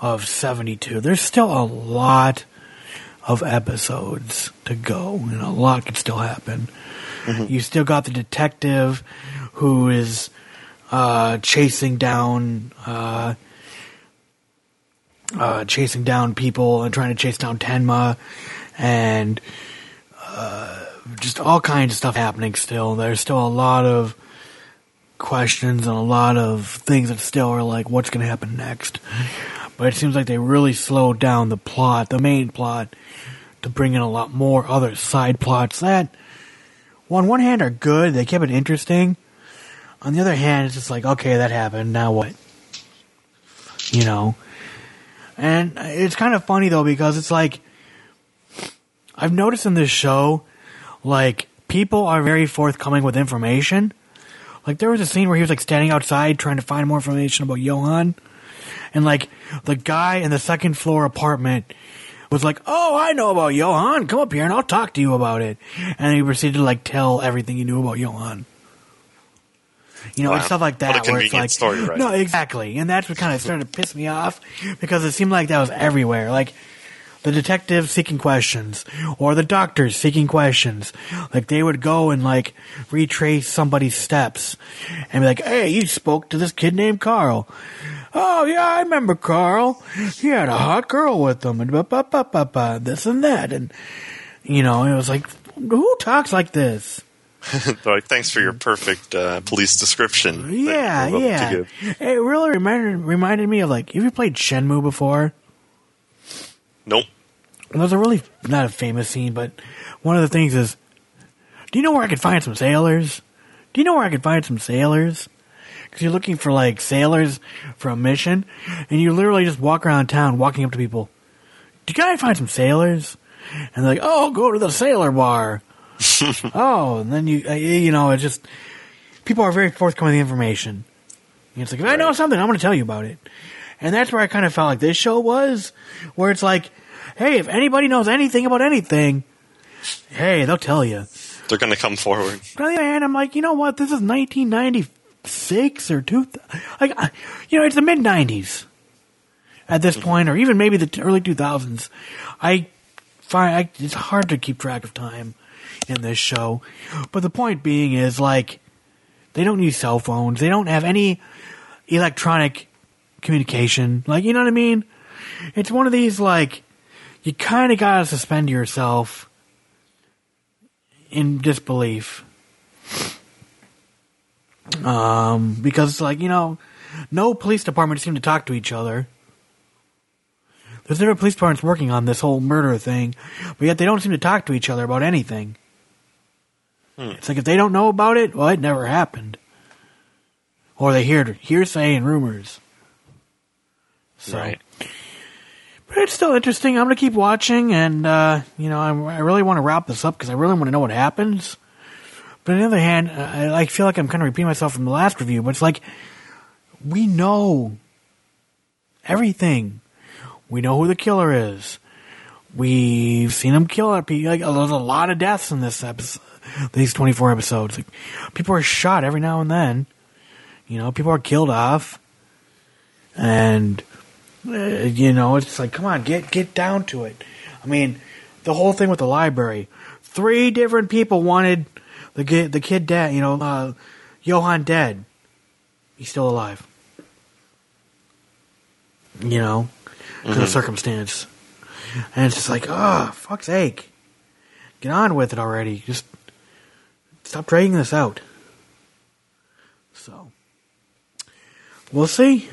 of 72. There's still a lot of episodes to go, and a lot could still happen. You still got the detective who is uh, chasing down. Uh, uh, chasing down people and trying to chase down Tenma, and uh, just all kinds of stuff happening still. There's still a lot of questions and a lot of things that still are like, what's going to happen next? But it seems like they really slowed down the plot, the main plot, to bring in a lot more other side plots that, well, on one hand, are good. They keep it interesting. On the other hand, it's just like, okay, that happened. Now what? You know? And it's kind of funny though because it's like I've noticed in this show, like people are very forthcoming with information. Like there was a scene where he was like standing outside trying to find more information about Johan, and like the guy in the second floor apartment was like, "Oh, I know about Johan. Come up here and I'll talk to you about it." And he proceeded to like tell everything he knew about Johan. You know, Wow. and stuff like that. Where it's like, story, right? no, exactly, and that's what kind of started to piss me off because it seemed like that was everywhere. Like the detective seeking questions or the doctors seeking questions. Like they would go and like retrace somebody's steps and be like, "Hey, you spoke to this kid named Carl." Oh yeah, I remember Carl. He had a hot girl with him, and ba ba ba ba ba this and that, and you know, it was like, who talks like this? Like, thanks for your perfect uh, police description. Yeah, you were able to yeah. It really reminded reminded me of like, have you played Shenmue before? Nope. There's a really not a famous scene, but one of the things is, do you know where I could find some sailors? Do you know where I could find some sailors? Because you're looking for like sailors for a mission, and you literally just walk around town, walking up to people. Do you guys find some sailors? And they're like, oh, go to the sailor bar. oh, and then you, uh, you know, it's just people are very forthcoming with the information. And it's like, if I know something, I'm going to tell you about it. And that's where I kind of felt like this show was, where it's like, hey, if anybody knows anything about anything, hey, they'll tell you. They're going to come forward. But on the other hand, I'm like, you know what? This is 1996 or two, like, you know, it's the mid 90s at this mm-hmm. point, or even maybe the early 2000s. I find I, it's hard to keep track of time in this show. But the point being is, like, they don't use cell phones. They don't have any electronic communication. Like, you know what I mean? It's one of these, like, you kind of gotta suspend yourself in disbelief. Um, because it's like, you know, no police department seem to talk to each other. There's different police departments working on this whole murder thing, but yet they don't seem to talk to each other about anything. It's like if they don't know about it, well, it never happened. Or they hear hearsay and rumors. So, Right. but it's still interesting. I'm going to keep watching, and uh, you know, I'm, I really want to wrap this up because I really want to know what happens. But on the other hand, I, I feel like I'm kind of repeating myself from the last review. But it's like we know everything. We know who the killer is. We've seen him kill people. Like, there's a lot of deaths in this episode, these 24 episodes. Like, people are shot every now and then. You know, people are killed off, and Uh, you know, it's like, come on, get get down to it. I mean, the whole thing with the library. Three different people wanted the kid, the kid dead. You know, uh, Johan dead. He's still alive. You know, because of mm-hmm. circumstance, and it's just like, oh, fuck's sake, get on with it already. Just stop dragging this out. So, we'll see.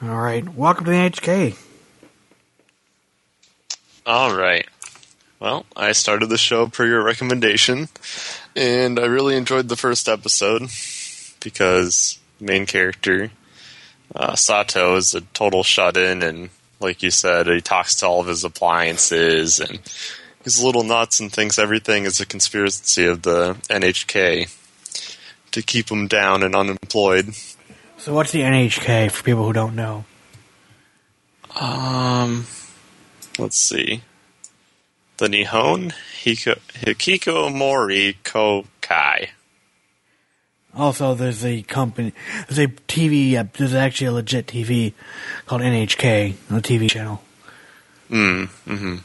All right, welcome to the HK. All right. Well, I started the show per your recommendation, and I really enjoyed the first episode because main character uh, Sato is a total shut in, and like you said, he talks to all of his appliances, and he's a little nuts and thinks everything is a conspiracy of the NHK to keep him down and unemployed. So, what's the NHK for people who don't know? Um, let's see. The Nihon Hiko, Hikikomori Kokai. Also, there's a company, there's a TV, uh, there's actually a legit TV called NHK, a TV channel. Mm, hmm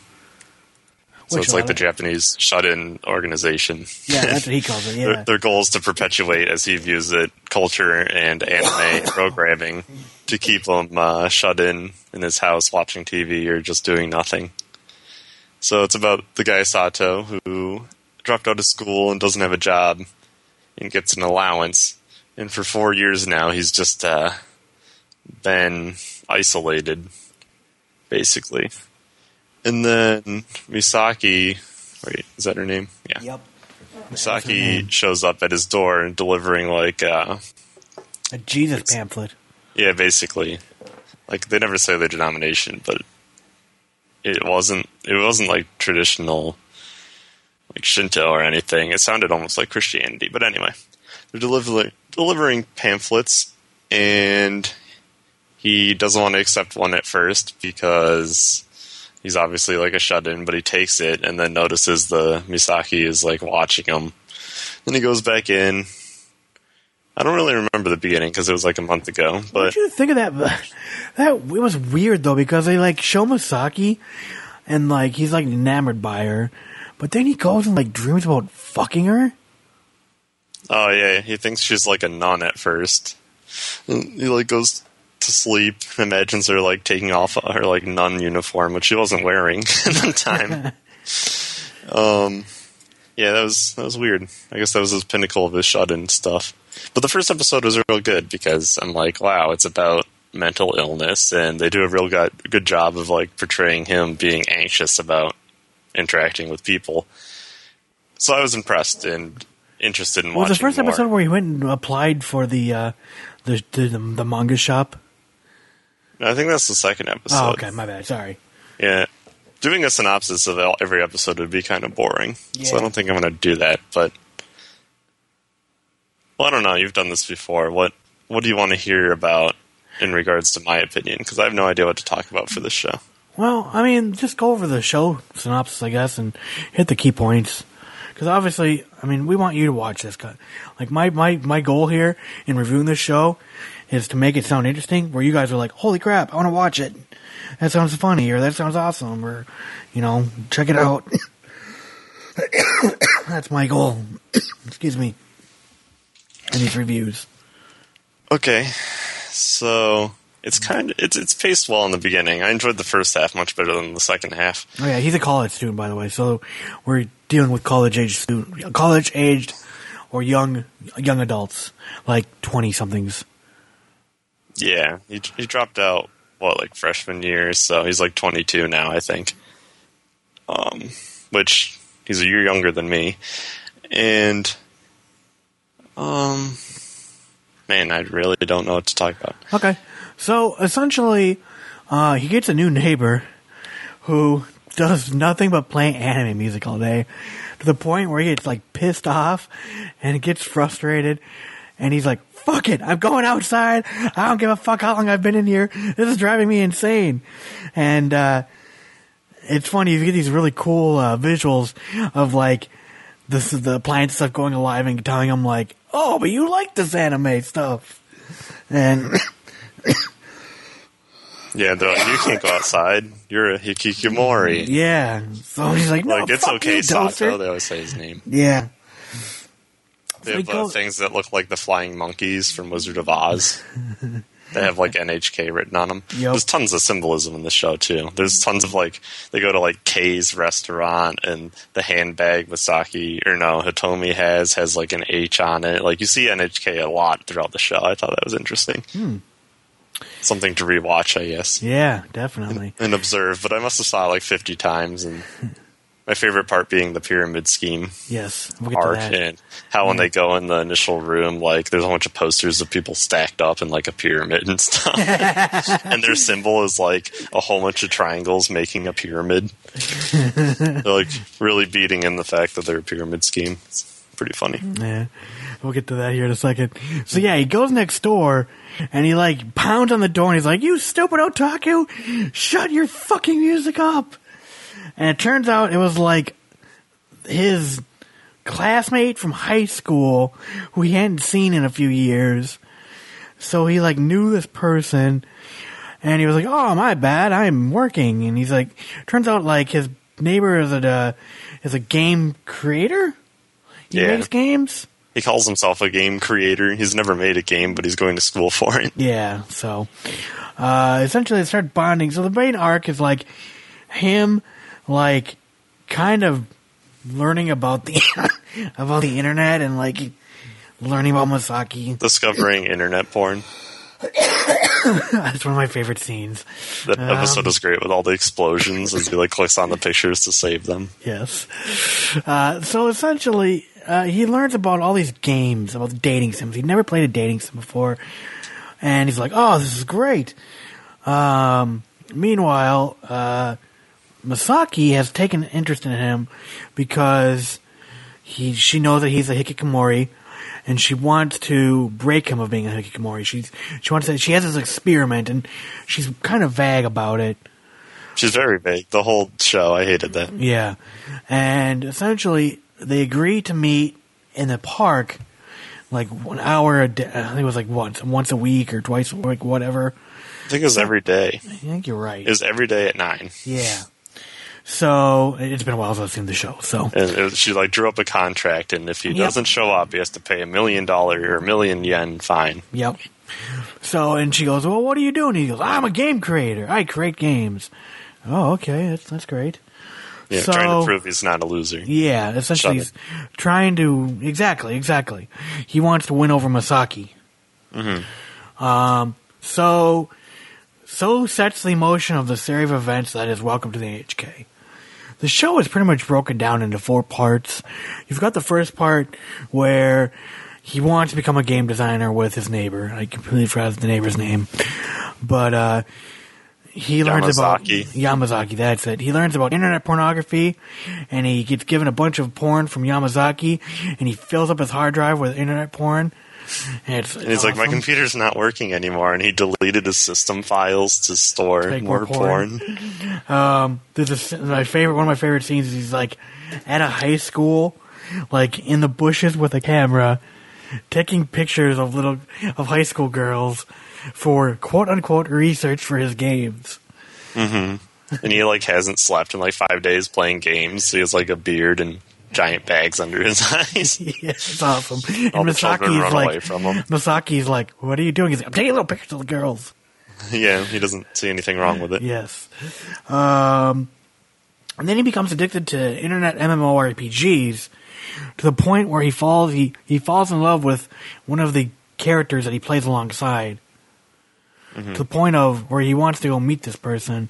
So Which it's like the. Japanese shut-in organization. Yeah, that's what he calls it. their, Yeah, their goal is to perpetuate, as he views it, culture and anime programming to keep him uh, shut in in his house watching TV or just doing nothing. So it's about the guy Sato who dropped out of school and doesn't have a job and gets an allowance. And for four years now, he's just uh, been isolated, basically. And then Misaki, wait, is that her name? Yeah. Yep. Misaki shows up at his door and delivering like uh A Jesus pamphlet. yeah, basically. Like they never say their denomination, but it wasn't it wasn't like traditional like Shinto or anything. It sounded almost like Christianity. But anyway, they're delivering delivering pamphlets and he doesn't want to accept one at first because he's obviously like a shut in, but he takes it and then notices the Misaki is like watching him. Then he goes back in. I don't really remember the beginning because it was like a month ago, What but did you think of that? That it was weird though because they like show Masaki, and like he's like enamored by her, but then he goes and like dreams about fucking her. oh yeah, he thinks she's like a nun at first. And he like goes to sleep, imagines her like taking off her like nun uniform, which she wasn't wearing at the time. um, yeah, that was that was weird. I guess that was his pinnacle of his shut-in stuff. But the first episode was real good because I'm like, wow, it's about mental illness, and they do a real good good job of like portraying him being anxious about interacting with people. So I was impressed and interested in Was watching the first more. episode where he went and applied for the uh, the, the the manga shop? I think that's the second episode. Oh, okay, my bad. Sorry. Yeah. Doing a synopsis of every episode would be kind of boring. So I don't think I'm going to do that. But, well, I don't know. You've done this before. What What do you want to hear about in regards to my opinion? Because I have no idea what to talk about for this show. Well, I mean, just go over the show synopsis, I guess, and hit the key points. Because obviously, I mean, we want you to watch this. Like my my my goal here in reviewing this show is to make it sound interesting. Where you guys are like, "Holy crap, I want to watch it." That sounds funny, or that sounds awesome, or you know, check it out. That's my goal. Excuse me. In these reviews. Okay. So. It's kind of it's it's paced well in the beginning. I enjoyed the first half much better than the second half. Oh yeah, he's a college student, by the way. So we're dealing with college aged student, college aged or young young adults, like twenty somethings. Yeah, he he dropped out what like freshman year, so he's like 22 now, I think. Um, which he's a year younger than me, and um, man, I really don't know what to talk about. Okay, so essentially, uh, he gets a new neighbor who does nothing but play anime music all day, to the point where he gets like pissed off and gets frustrated, and he's like, "Fuck it, I'm going outside. I don't give a fuck how long I've been in here. This is driving me insane." And uh, it's funny you get these really cool uh, visuals of like this the appliance stuff going alive and telling him like, "Oh, but you like this anime stuff," and. Yeah, they're like, you can't go outside. You're a hikikomori. Yeah. So he's like, no, Like it's okay, you, Sato. They always say his name. Yeah. They have uh, things that look like the flying monkeys from Wizard of Oz. they have like NHK written on them. Yep. There's tons of symbolism in the show too. There's tons of like they go to like K's restaurant and the handbag Masaki or no Hitomi has has like an H on it. Like you see NHK a lot throughout the show. I thought that was interesting. Something to rewatch, I guess Yeah, definitely. and observe, but I must have saw it like 50 times. And my favorite part being the pyramid scheme Yes. We'll get art to that. and how when they go in the initial room, like there's a bunch of posters of people stacked up in like a pyramid and stuff. and their symbol is like a whole bunch of triangles making a pyramid. they're like really beating in the fact that they're a pyramid scheme. It's pretty funny. Yeah. We'll get to that here in a second. So yeah, he goes next door and he like pounds on the door and he's like, you stupid otaku, shut your fucking music up. And it turns out it was like his classmate from high school who he hadn't seen in a few years. So he like knew this person, and he was like, "Oh, my bad, I'm working." And he's like, turns out like his neighbor is a uh, is a game creator. He Yeah. makes games. He calls himself a game creator. He's never made a game, but he's going to school for it. Yeah, so uh, essentially they start bonding. So the main arc is like him, like kind of learning about the about the internet and like learning about Masaki. Discovering internet porn. That's one of my favorite scenes. That Um, episode is great with all the explosions as he like clicks on the pictures to save them. Yes. Uh, so essentially, uh, he learns about all these games, about dating sims. He'd never played a dating sim before. And he's like, oh, this is great. Um, meanwhile, uh, Masaki has taken an interest in him because he she knows that he's a hikikomori and she wants to break him of being a hikikomori. She's she wants to, she has this experiment and she's kind of vague about it. She's very vague. The whole show, I hated that. Yeah. And essentially, they agree to meet in the park like one hour a day. I think it was like once, once a week or twice a week, whatever. I think it was every day. I think you're right. It was every day at nine. yeah. So it's been a while since I've seen the show. So And she like drew up a contract, and if he Yep. doesn't show up, he has to pay a million dollar or a million yen fine. Yep. So and she goes, "Well, what are you doing?" He goes, "I'm a game creator. I create games." Oh, okay, that's that's great. Yeah, So- trying to prove he's not a loser. Yeah, essentially, he's trying to exactly, exactly. He wants to win over Masaki. Um, so, so sets the emotion of the series of events that is Welcome to the HK. The show is pretty much broken down into four parts. You've got the first part where he wants to become a game designer with his neighbor. I completely forgot the neighbor's name, but uh, he learns about Yamazaki. Yamazaki. That's it. He learns about internet pornography, and he gets given a bunch of porn from Yamazaki, and he fills up his hard drive with internet porn. And, he's like, my computer's not working anymore, and he deleted his system files to store Make more, more porn. porn. Um, there's a, s- my favorite. One of my favorite scenes is he's like at a high school, like in the bushes with a camera, taking pictures of little of high school girls for quote unquote research for his games. and he like hasn't slept in like five days playing games. He has like a beard and giant bags under his eyes. yeah, it's awesome. And All Masaki's like, away from him. Masaki's like, "What are you doing?" He's like, "I'm taking a little pictures of the girls." yeah, he doesn't see anything wrong with it. Yes. Um, and then he becomes addicted to internet MMORPGs to the point where he falls he, he falls in love with one of the characters that he plays alongside. To the point of where he wants to go meet this person,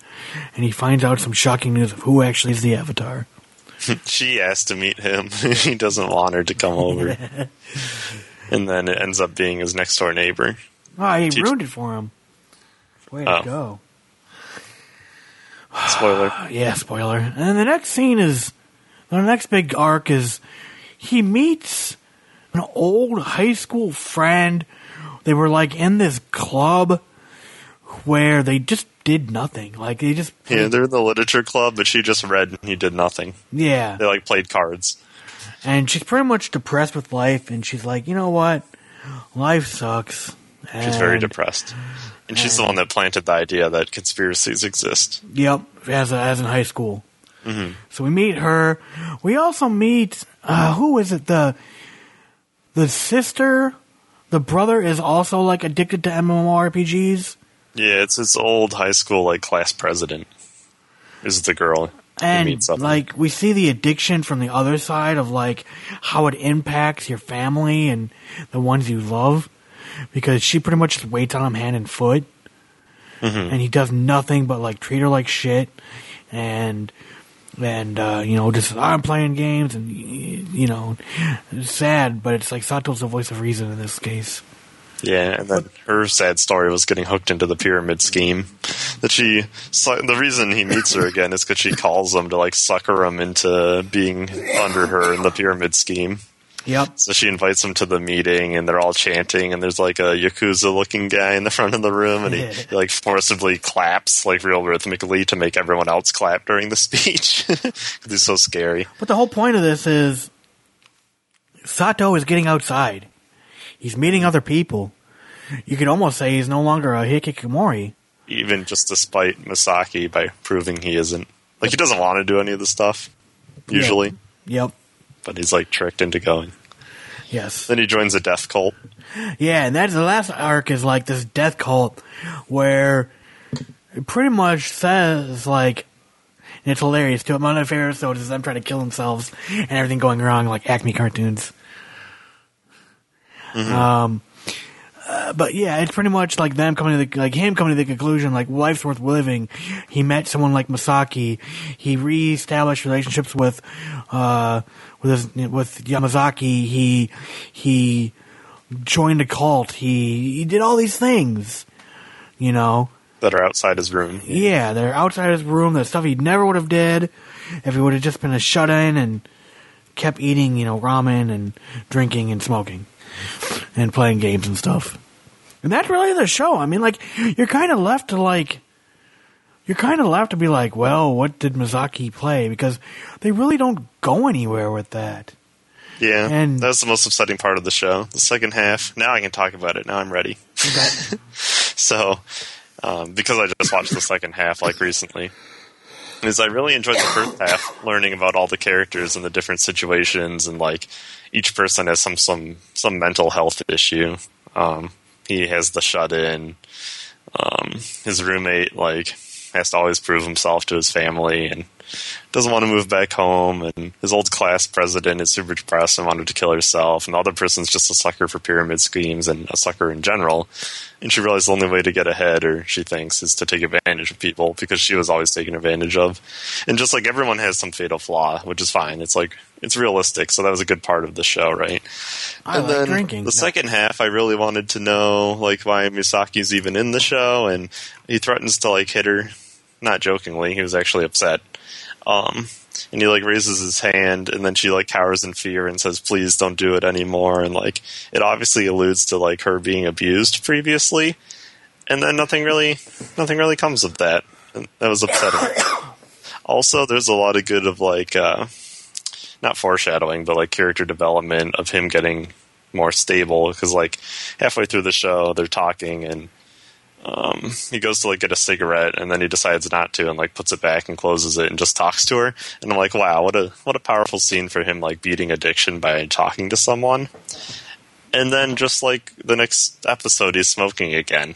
and he finds out some shocking news of who actually is the avatar. She asked to meet him. he doesn't want her to come over. and then it ends up being his next door neighbor. Oh, he Teach- ruined it for him. Way Oh. to go. Spoiler. Yeah, spoiler. And then the next scene is the next big arc is he meets an old high school friend. They were like in this club where they just did nothing. Like they just Yeah, they're in the literature club, but she just read and he did nothing. yeah. They like played cards. And she's pretty much depressed with life and she's like, "You know what? Life sucks." She's very depressed. And she's the one that planted the idea that conspiracies exist. Yep, as as in high school. So we meet her. We also meet uh, who is it? The the sister, the brother is also like addicted to MMORPGs, Yeah, it's his old high school like class president. Is the girl and like we see the addiction from the other side of like how it impacts your family and the ones you love, because she pretty much just waits on him hand and foot, and he does nothing but like treat her like shit, and and uh, you know just I'm playing games and you know it's sad, but it's like Sato's the voice of reason in this case. Yeah, and then her sad story was getting hooked into the pyramid scheme. That she, the reason he meets her again is because she calls him to like sucker him into being under her in the pyramid scheme. Yep. So she invites him to the meeting, and they're all chanting, and there's like a yakuza-looking guy in the front of the room, and he, he like forcibly claps like real rhythmically to make everyone else clap during the speech. 'Cause he's so scary. But the whole point of this is Sato is getting outside. He's meeting other people. You could almost say he's no longer a hikikomori. Even just despite Misaki by proving he isn't. Like he doesn't want to do any of the stuff usually, Yep. but he's like tricked into going. Yes. Then he joins a death cult. Yeah, and that's the last arc is like this death cult where it pretty much says like and it's hilarious too. One of my favorite episodes is them trying to kill themselves and everything going wrong like Acme cartoons. Um uh, but yeah, it's pretty much like them coming to the like him coming to the conclusion like life's worth living. He met someone like Misaki. He reestablished relationships with uh with his, with Yamazaki. He he joined a cult. He he did all these things. You know, that are outside his room. yeah, they're outside his room. The stuff he never would have did if he would have just been a shut in and kept eating, you know, ramen and drinking and smoking and playing games and stuff. And that's really the show. I mean, like you're kind of left to like you're kind of left to be like, well, what did Misaki play? Because they really don't go anywhere with that. Yeah, And- that's the most upsetting part of the show. The second half. Now I can talk about it. Now I'm ready. so, um, because I just watched the second half like recently, is I really enjoyed the first half, learning about all the characters and the different situations, and like each person has some some some mental health issue. Um, he has the shut in. Um, his roommate like has to always prove himself to his family and doesn't want to move back home and his old class president is super depressed and wanted to kill herself and the other person's just a sucker for pyramid schemes and a sucker in general and she realized the only way to get ahead or she thinks is to take advantage of people because she was always taken advantage of and just like everyone has some fatal flaw which is fine it's like it's realistic so that was a good part of the show right I and like then drinking. the No. second half, I really wanted to know like why Misaki's even in the show, and he threatens to like hit her, not jokingly. He was actually upset. Um, and he like raises his hand, and then she like cowers in fear and says, "Please don't do it anymore." And like it obviously alludes to like her being abused previously, and then nothing really, nothing really comes of that. And that was upsetting. also, there's a lot of good of like. uh not foreshadowing, but like character development of him getting more stable. Because like halfway through the show, they're talking and um, he goes to like get a cigarette and then he decides not to and like puts it back and closes it and just talks to her. And I'm like, wow, what a what a powerful scene for him like beating addiction by talking to someone. And then just like the next episode, he's smoking again.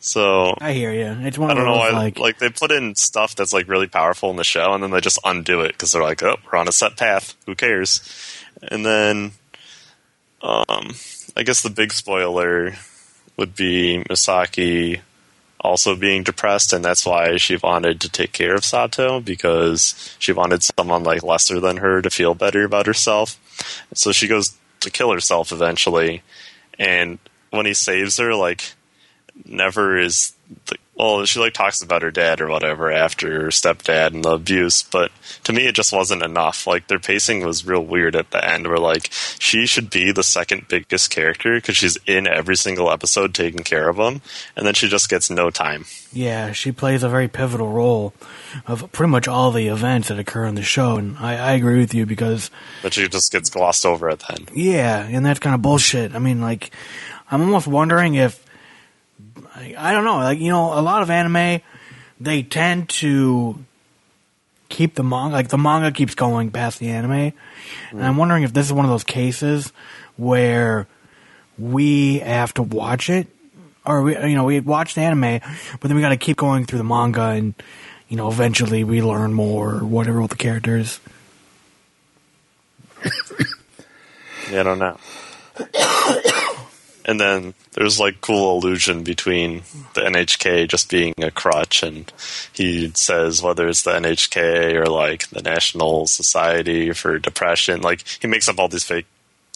So I hear you. It's one I don't know why. like, Like, they put in stuff that's like really powerful in the show, and then they just undo it because they're like, "Oh, we're on a set path. Who cares?" And then, um, I guess the big spoiler would be Misaki also being depressed, and that's why she wanted to take care of Sato because she wanted someone like lesser than her to feel better about herself. So she goes to kill herself eventually, and when he saves her, like never is the, well she like talks about her dad or whatever after her stepdad and the abuse but to me it just wasn't enough. Like their pacing was real weird at the end where like she should be the second biggest character because she's in every single episode taking care of them and then she just gets no time. Yeah, she plays a very pivotal role of pretty much all the events that occur in the show, and I, I agree with you because but she just gets glossed over at the end. Yeah, and that's kind of bullshit. I mean, like, I'm almost wondering if I, I don't know, like you know, a lot of anime they tend to keep the manga, like the manga keeps going past the anime, and I'm wondering if this is one of those cases where we have to watch it, or we, you know, we watch the anime, but then we got to keep going through the manga, and you know, eventually we learn more or whatever with the characters. Yeah, I don't know. And then there's like cool illusion between the NHK just being a crutch, and he says whether it's the NHK or like the National Society for Depression, like he makes up all these fake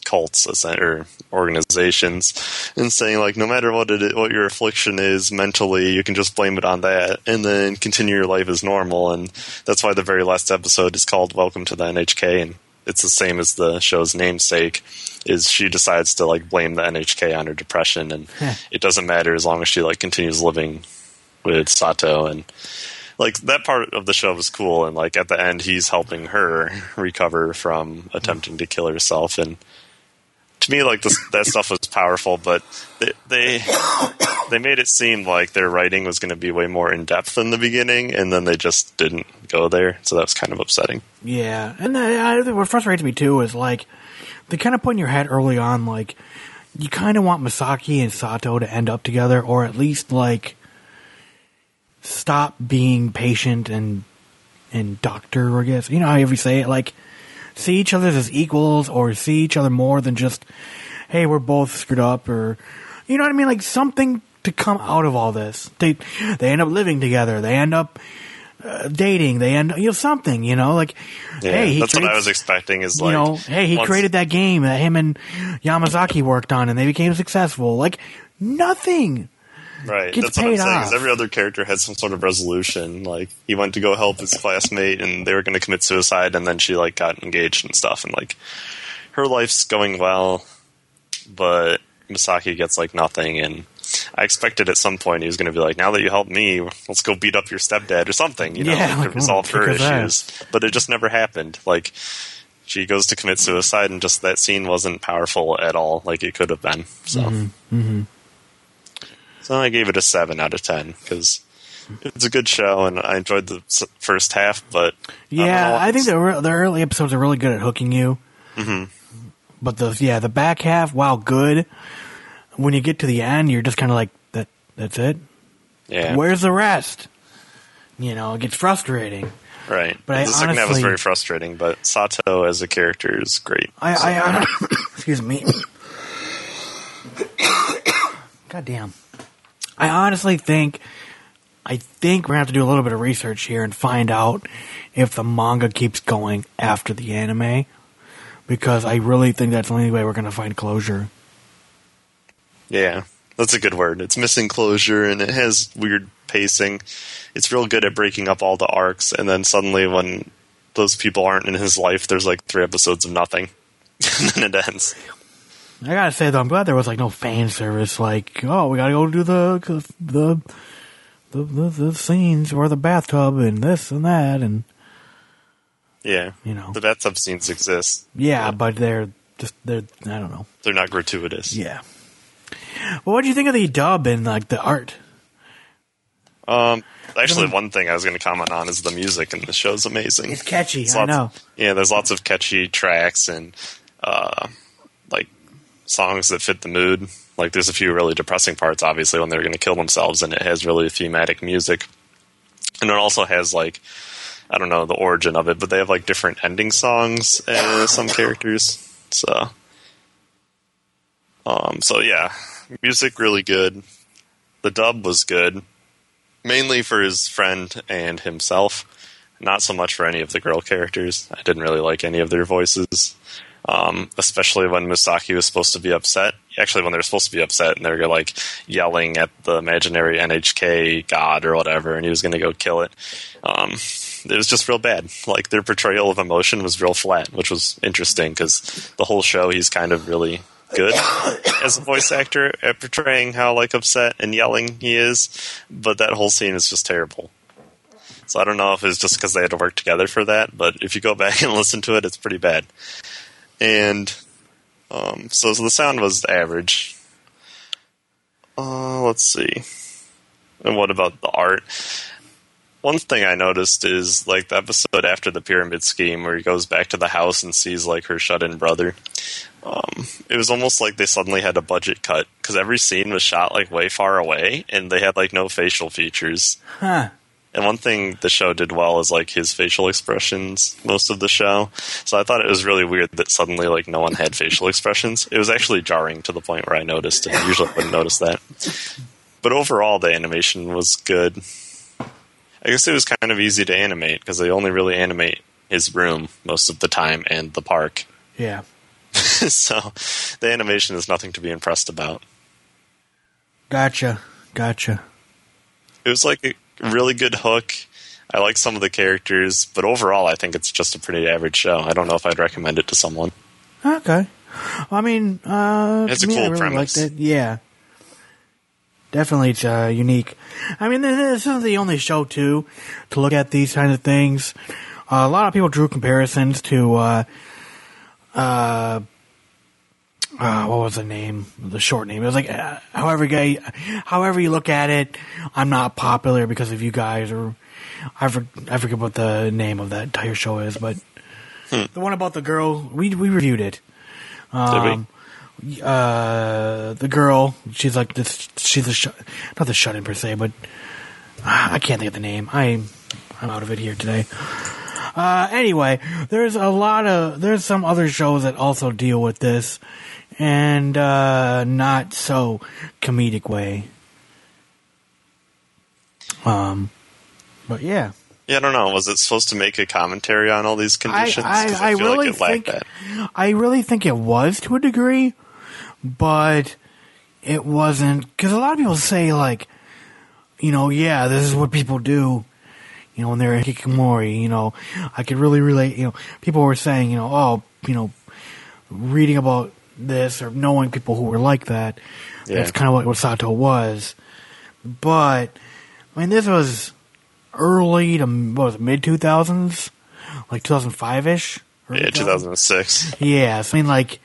cults or organizations and saying like no matter what it what your affliction is mentally you can just blame it on that and then continue your life as normal. And that's why the very last episode is called welcome to the NHK and it's the same as the show's namesake. Is she decides to like blame the NHK on her depression, and it doesn't matter as long as she like continues living with Sato and like that part of the show was cool and like at the end he's helping her recover from attempting to kill herself and to me like this, that stuff was powerful but they, they they made it seem like their writing was going to be way more in depth in the beginning and then they just didn't go there so that was kind of upsetting Yeah, and what frustrates me too is like they kind of put in your head early on like you kind of want Misaki and Sato to end up together, or at least like stop being patient and and doctor. I guess you know however you say it. Like see each other as equals, or see each other more than just hey we're both screwed up, or you know what I mean. Like something to come out of all this. They they end up living together. They end up uh, dating. They end you know something. You know like yeah, hey he that's what i was expecting is you know, hey, he once- created that game that him and Yamazaki worked on, and they became successful. Like nothing. Right. gets That's what I'm saying. Is every other character had some sort of resolution. Like he went to go help his classmate, and they were going to commit suicide, and then she like got engaged and stuff, and like her life's going well, but Misaki gets like nothing, and I expected at some point he was going to be like, "Now that you helped me, let's go beat up your stepdad or something," you know, Yeah, like, like, to resolve her his issues. But it just never happened. Like she goes to commit suicide, and just that scene wasn't powerful at all, like it could have been. So. Mm-hmm. So I gave it a seven out of ten because it's a good show and I enjoyed the first half. But Yeah, know, I, think the re- the early episodes are really good at hooking you. Mm-hmm. But the yeah, the back half, while good, when you get to the end, you're just kind of like that. That's it. yeah, Where's the rest? You know, it gets frustrating. right. but I the second half was very frustrating, but Sato as a character is great. I, I, I excuse me. God damn. I honestly think, I think we're gonna have to do a little bit of research here and find out if the manga keeps going after the anime, because I really think that's the only way we're gonna find closure. Yeah, that's a good word. It's missing closure and it has weird pacing. It's real good at breaking up all the arcs, and then suddenly when those people aren't in his life, there's like three episodes of nothing, and then it ends. I gotta say though, I'm glad there was like no fan service. Like, oh, we gotta go do the the the the, the scenes or the bathtub and this and that and Yeah, You know. the bathtub scenes exist. yeah, but they're just they're I don't know. They're not gratuitous. Yeah. Well, what do you think of the dub and like the art? Um, actually, one thing I was going to comment on is the music, and the show's amazing. It's catchy. There's I lots- know. Yeah, there's lots of catchy tracks and uh, like songs that fit the mood. Like, there's a few really depressing parts, obviously, when they're going to kill themselves, and it has really thematic music. And it also has like I don't know the origin of it, but they have like different ending songs and some characters. So, um, so yeah, music really good. The dub was good, mainly for his friend and himself. Not so much for any of the girl characters. I didn't really like any of their voices, um, especially when Misaki was supposed to be upset. Actually, when they were supposed to be upset and they were like yelling at the imaginary NHK god or whatever, and he was going to go kill it. Um, it was just real bad. Like their portrayal of emotion was real flat, which was interesting because the whole show he's kind of really good as a voice actor at portraying how like upset and yelling he is, but that whole scene is just terrible. So I don't know if it's just because they had to work together for that, but if you go back and listen to it, it's pretty bad. And um, so, so the sound was average. Uh, let's see. And what about the art? One thing I noticed is like the episode after the pyramid scheme where he goes back to the house and sees like her shut-in brother. Um, it was almost like they suddenly had a budget cut because every scene was shot like way far away and they had like no facial features. Huh. And one thing the show did well is like his facial expressions most of the show. So I thought it was really weird that suddenly like no one had facial expressions. It was actually jarring to the point where I noticed and usually wouldn't notice that. But overall the animation was good. I guess it was kind of easy to animate because they only really animate his room most of the time and the park. Yeah. so the animation is nothing to be impressed about. Gotcha. Gotcha. it was like a really good hook. I like some of the characters, but overall, I think it's just a pretty average show. I don't know if I'd recommend it to someone. Okay. I mean, uh, It's a me, I cool really premise. liked it. Yeah. Definitely, it's uh, unique. I mean, this isn't the only show too to look at these kinds of things. Uh, a lot of people drew comparisons to uh, uh, uh, what was the name? The short name. It was like, uh, however, gay, however you look at it, I'm not popular because of you guys, or I, for, I forget what the name of that entire show is, but the one about the girl, we we reviewed it. Um, uh, the girl, she's like this. She's a sh- not the shut in per se, but ah, I can't think of the name. I I'm out of it here today. Uh, anyway, there's a lot of there's some other shows that also deal with this, and uh, not so comedic way. Um, but yeah, Yeah, I don't know. Was it supposed to make a commentary on all these I conditions? 'Cause I, I feel really like think that. I really think it was to a degree, but it wasn't because a lot of people say like, you know, yeah, this is what people do. You know, when they're in hikikomori, you know, I could really relate. You know, people were saying, you know, oh, you know, reading about this or knowing people who were like that. Yeah. That's kind of what Wasato was. But I mean, this was early to what was mid two thousands, like two thousand five ish. Yeah, 2006. Yeah, so I mean, like,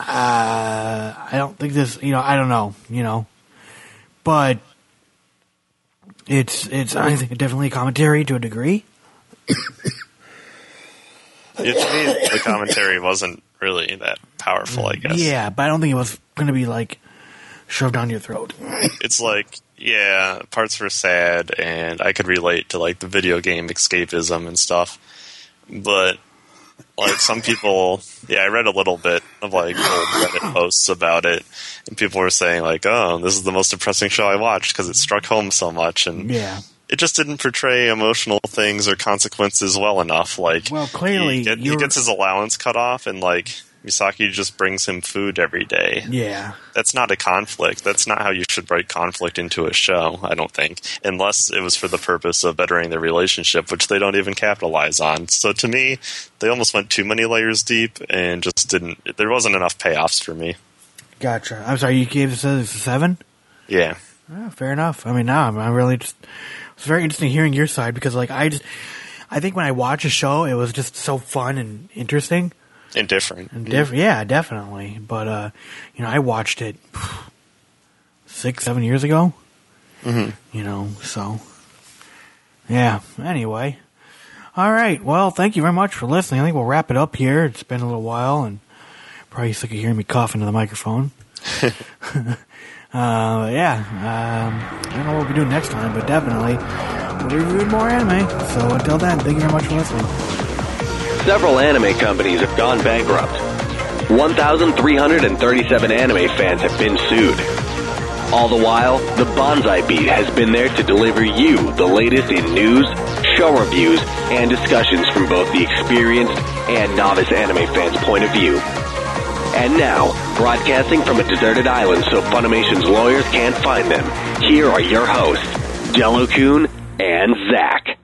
uh, I don't think this. You know, I don't know. You know, but it's it's I think definitely a commentary to a degree. Yeah, to me, the commentary wasn't really that powerful. I guess. Yeah, but I don't think it was going to be like shoved down your throat. it's like yeah parts were sad and i could relate to like the video game escapism and stuff but like some people yeah i read a little bit of like old reddit posts about it and people were saying like oh this is the most depressing show i watched because it struck home so much and Yeah. it just didn't portray emotional things or consequences well enough like Well, clearly he, get- he gets his allowance cut off and like misaki just brings him food every day Yeah. that's not a conflict. That's not how you should write conflict into a show, I don't think, unless it was for the purpose of bettering their relationship, which they don't even capitalize on. So to me, they almost went too many layers deep and just didn't, there wasn't enough payoffs for me. Gotcha. I'm sorry, you gave this a seven? Yeah. Oh, fair enough. I mean, now I'm, I'm really just. It's very interesting hearing your side because, like, I just. I think when I watch a show, it was just so fun and interesting. And different. And diff- yeah, definitely. But uh, you know, I watched it six, seven years ago. Mm-hmm. You know, so yeah. Anyway, all right. Well, thank you very much for listening. I think we'll wrap it up here. It's been a little while, and probably sick of hearing me cough into the microphone. uh, yeah. Um, I don't know what we'll be doing next time, but definitely we'll be reviewing more anime. So until then, thank you very much for listening. Several anime companies have gone bankrupt. 1,337 anime fans have been sued. All the while, the Bonsai Beat has been there to deliver you the latest in news, show reviews, and discussions from both the experienced and novice anime fans' point of view. And now, broadcasting from a deserted island so Funimation's lawyers can't find them, here are your hosts, Jello and Zach.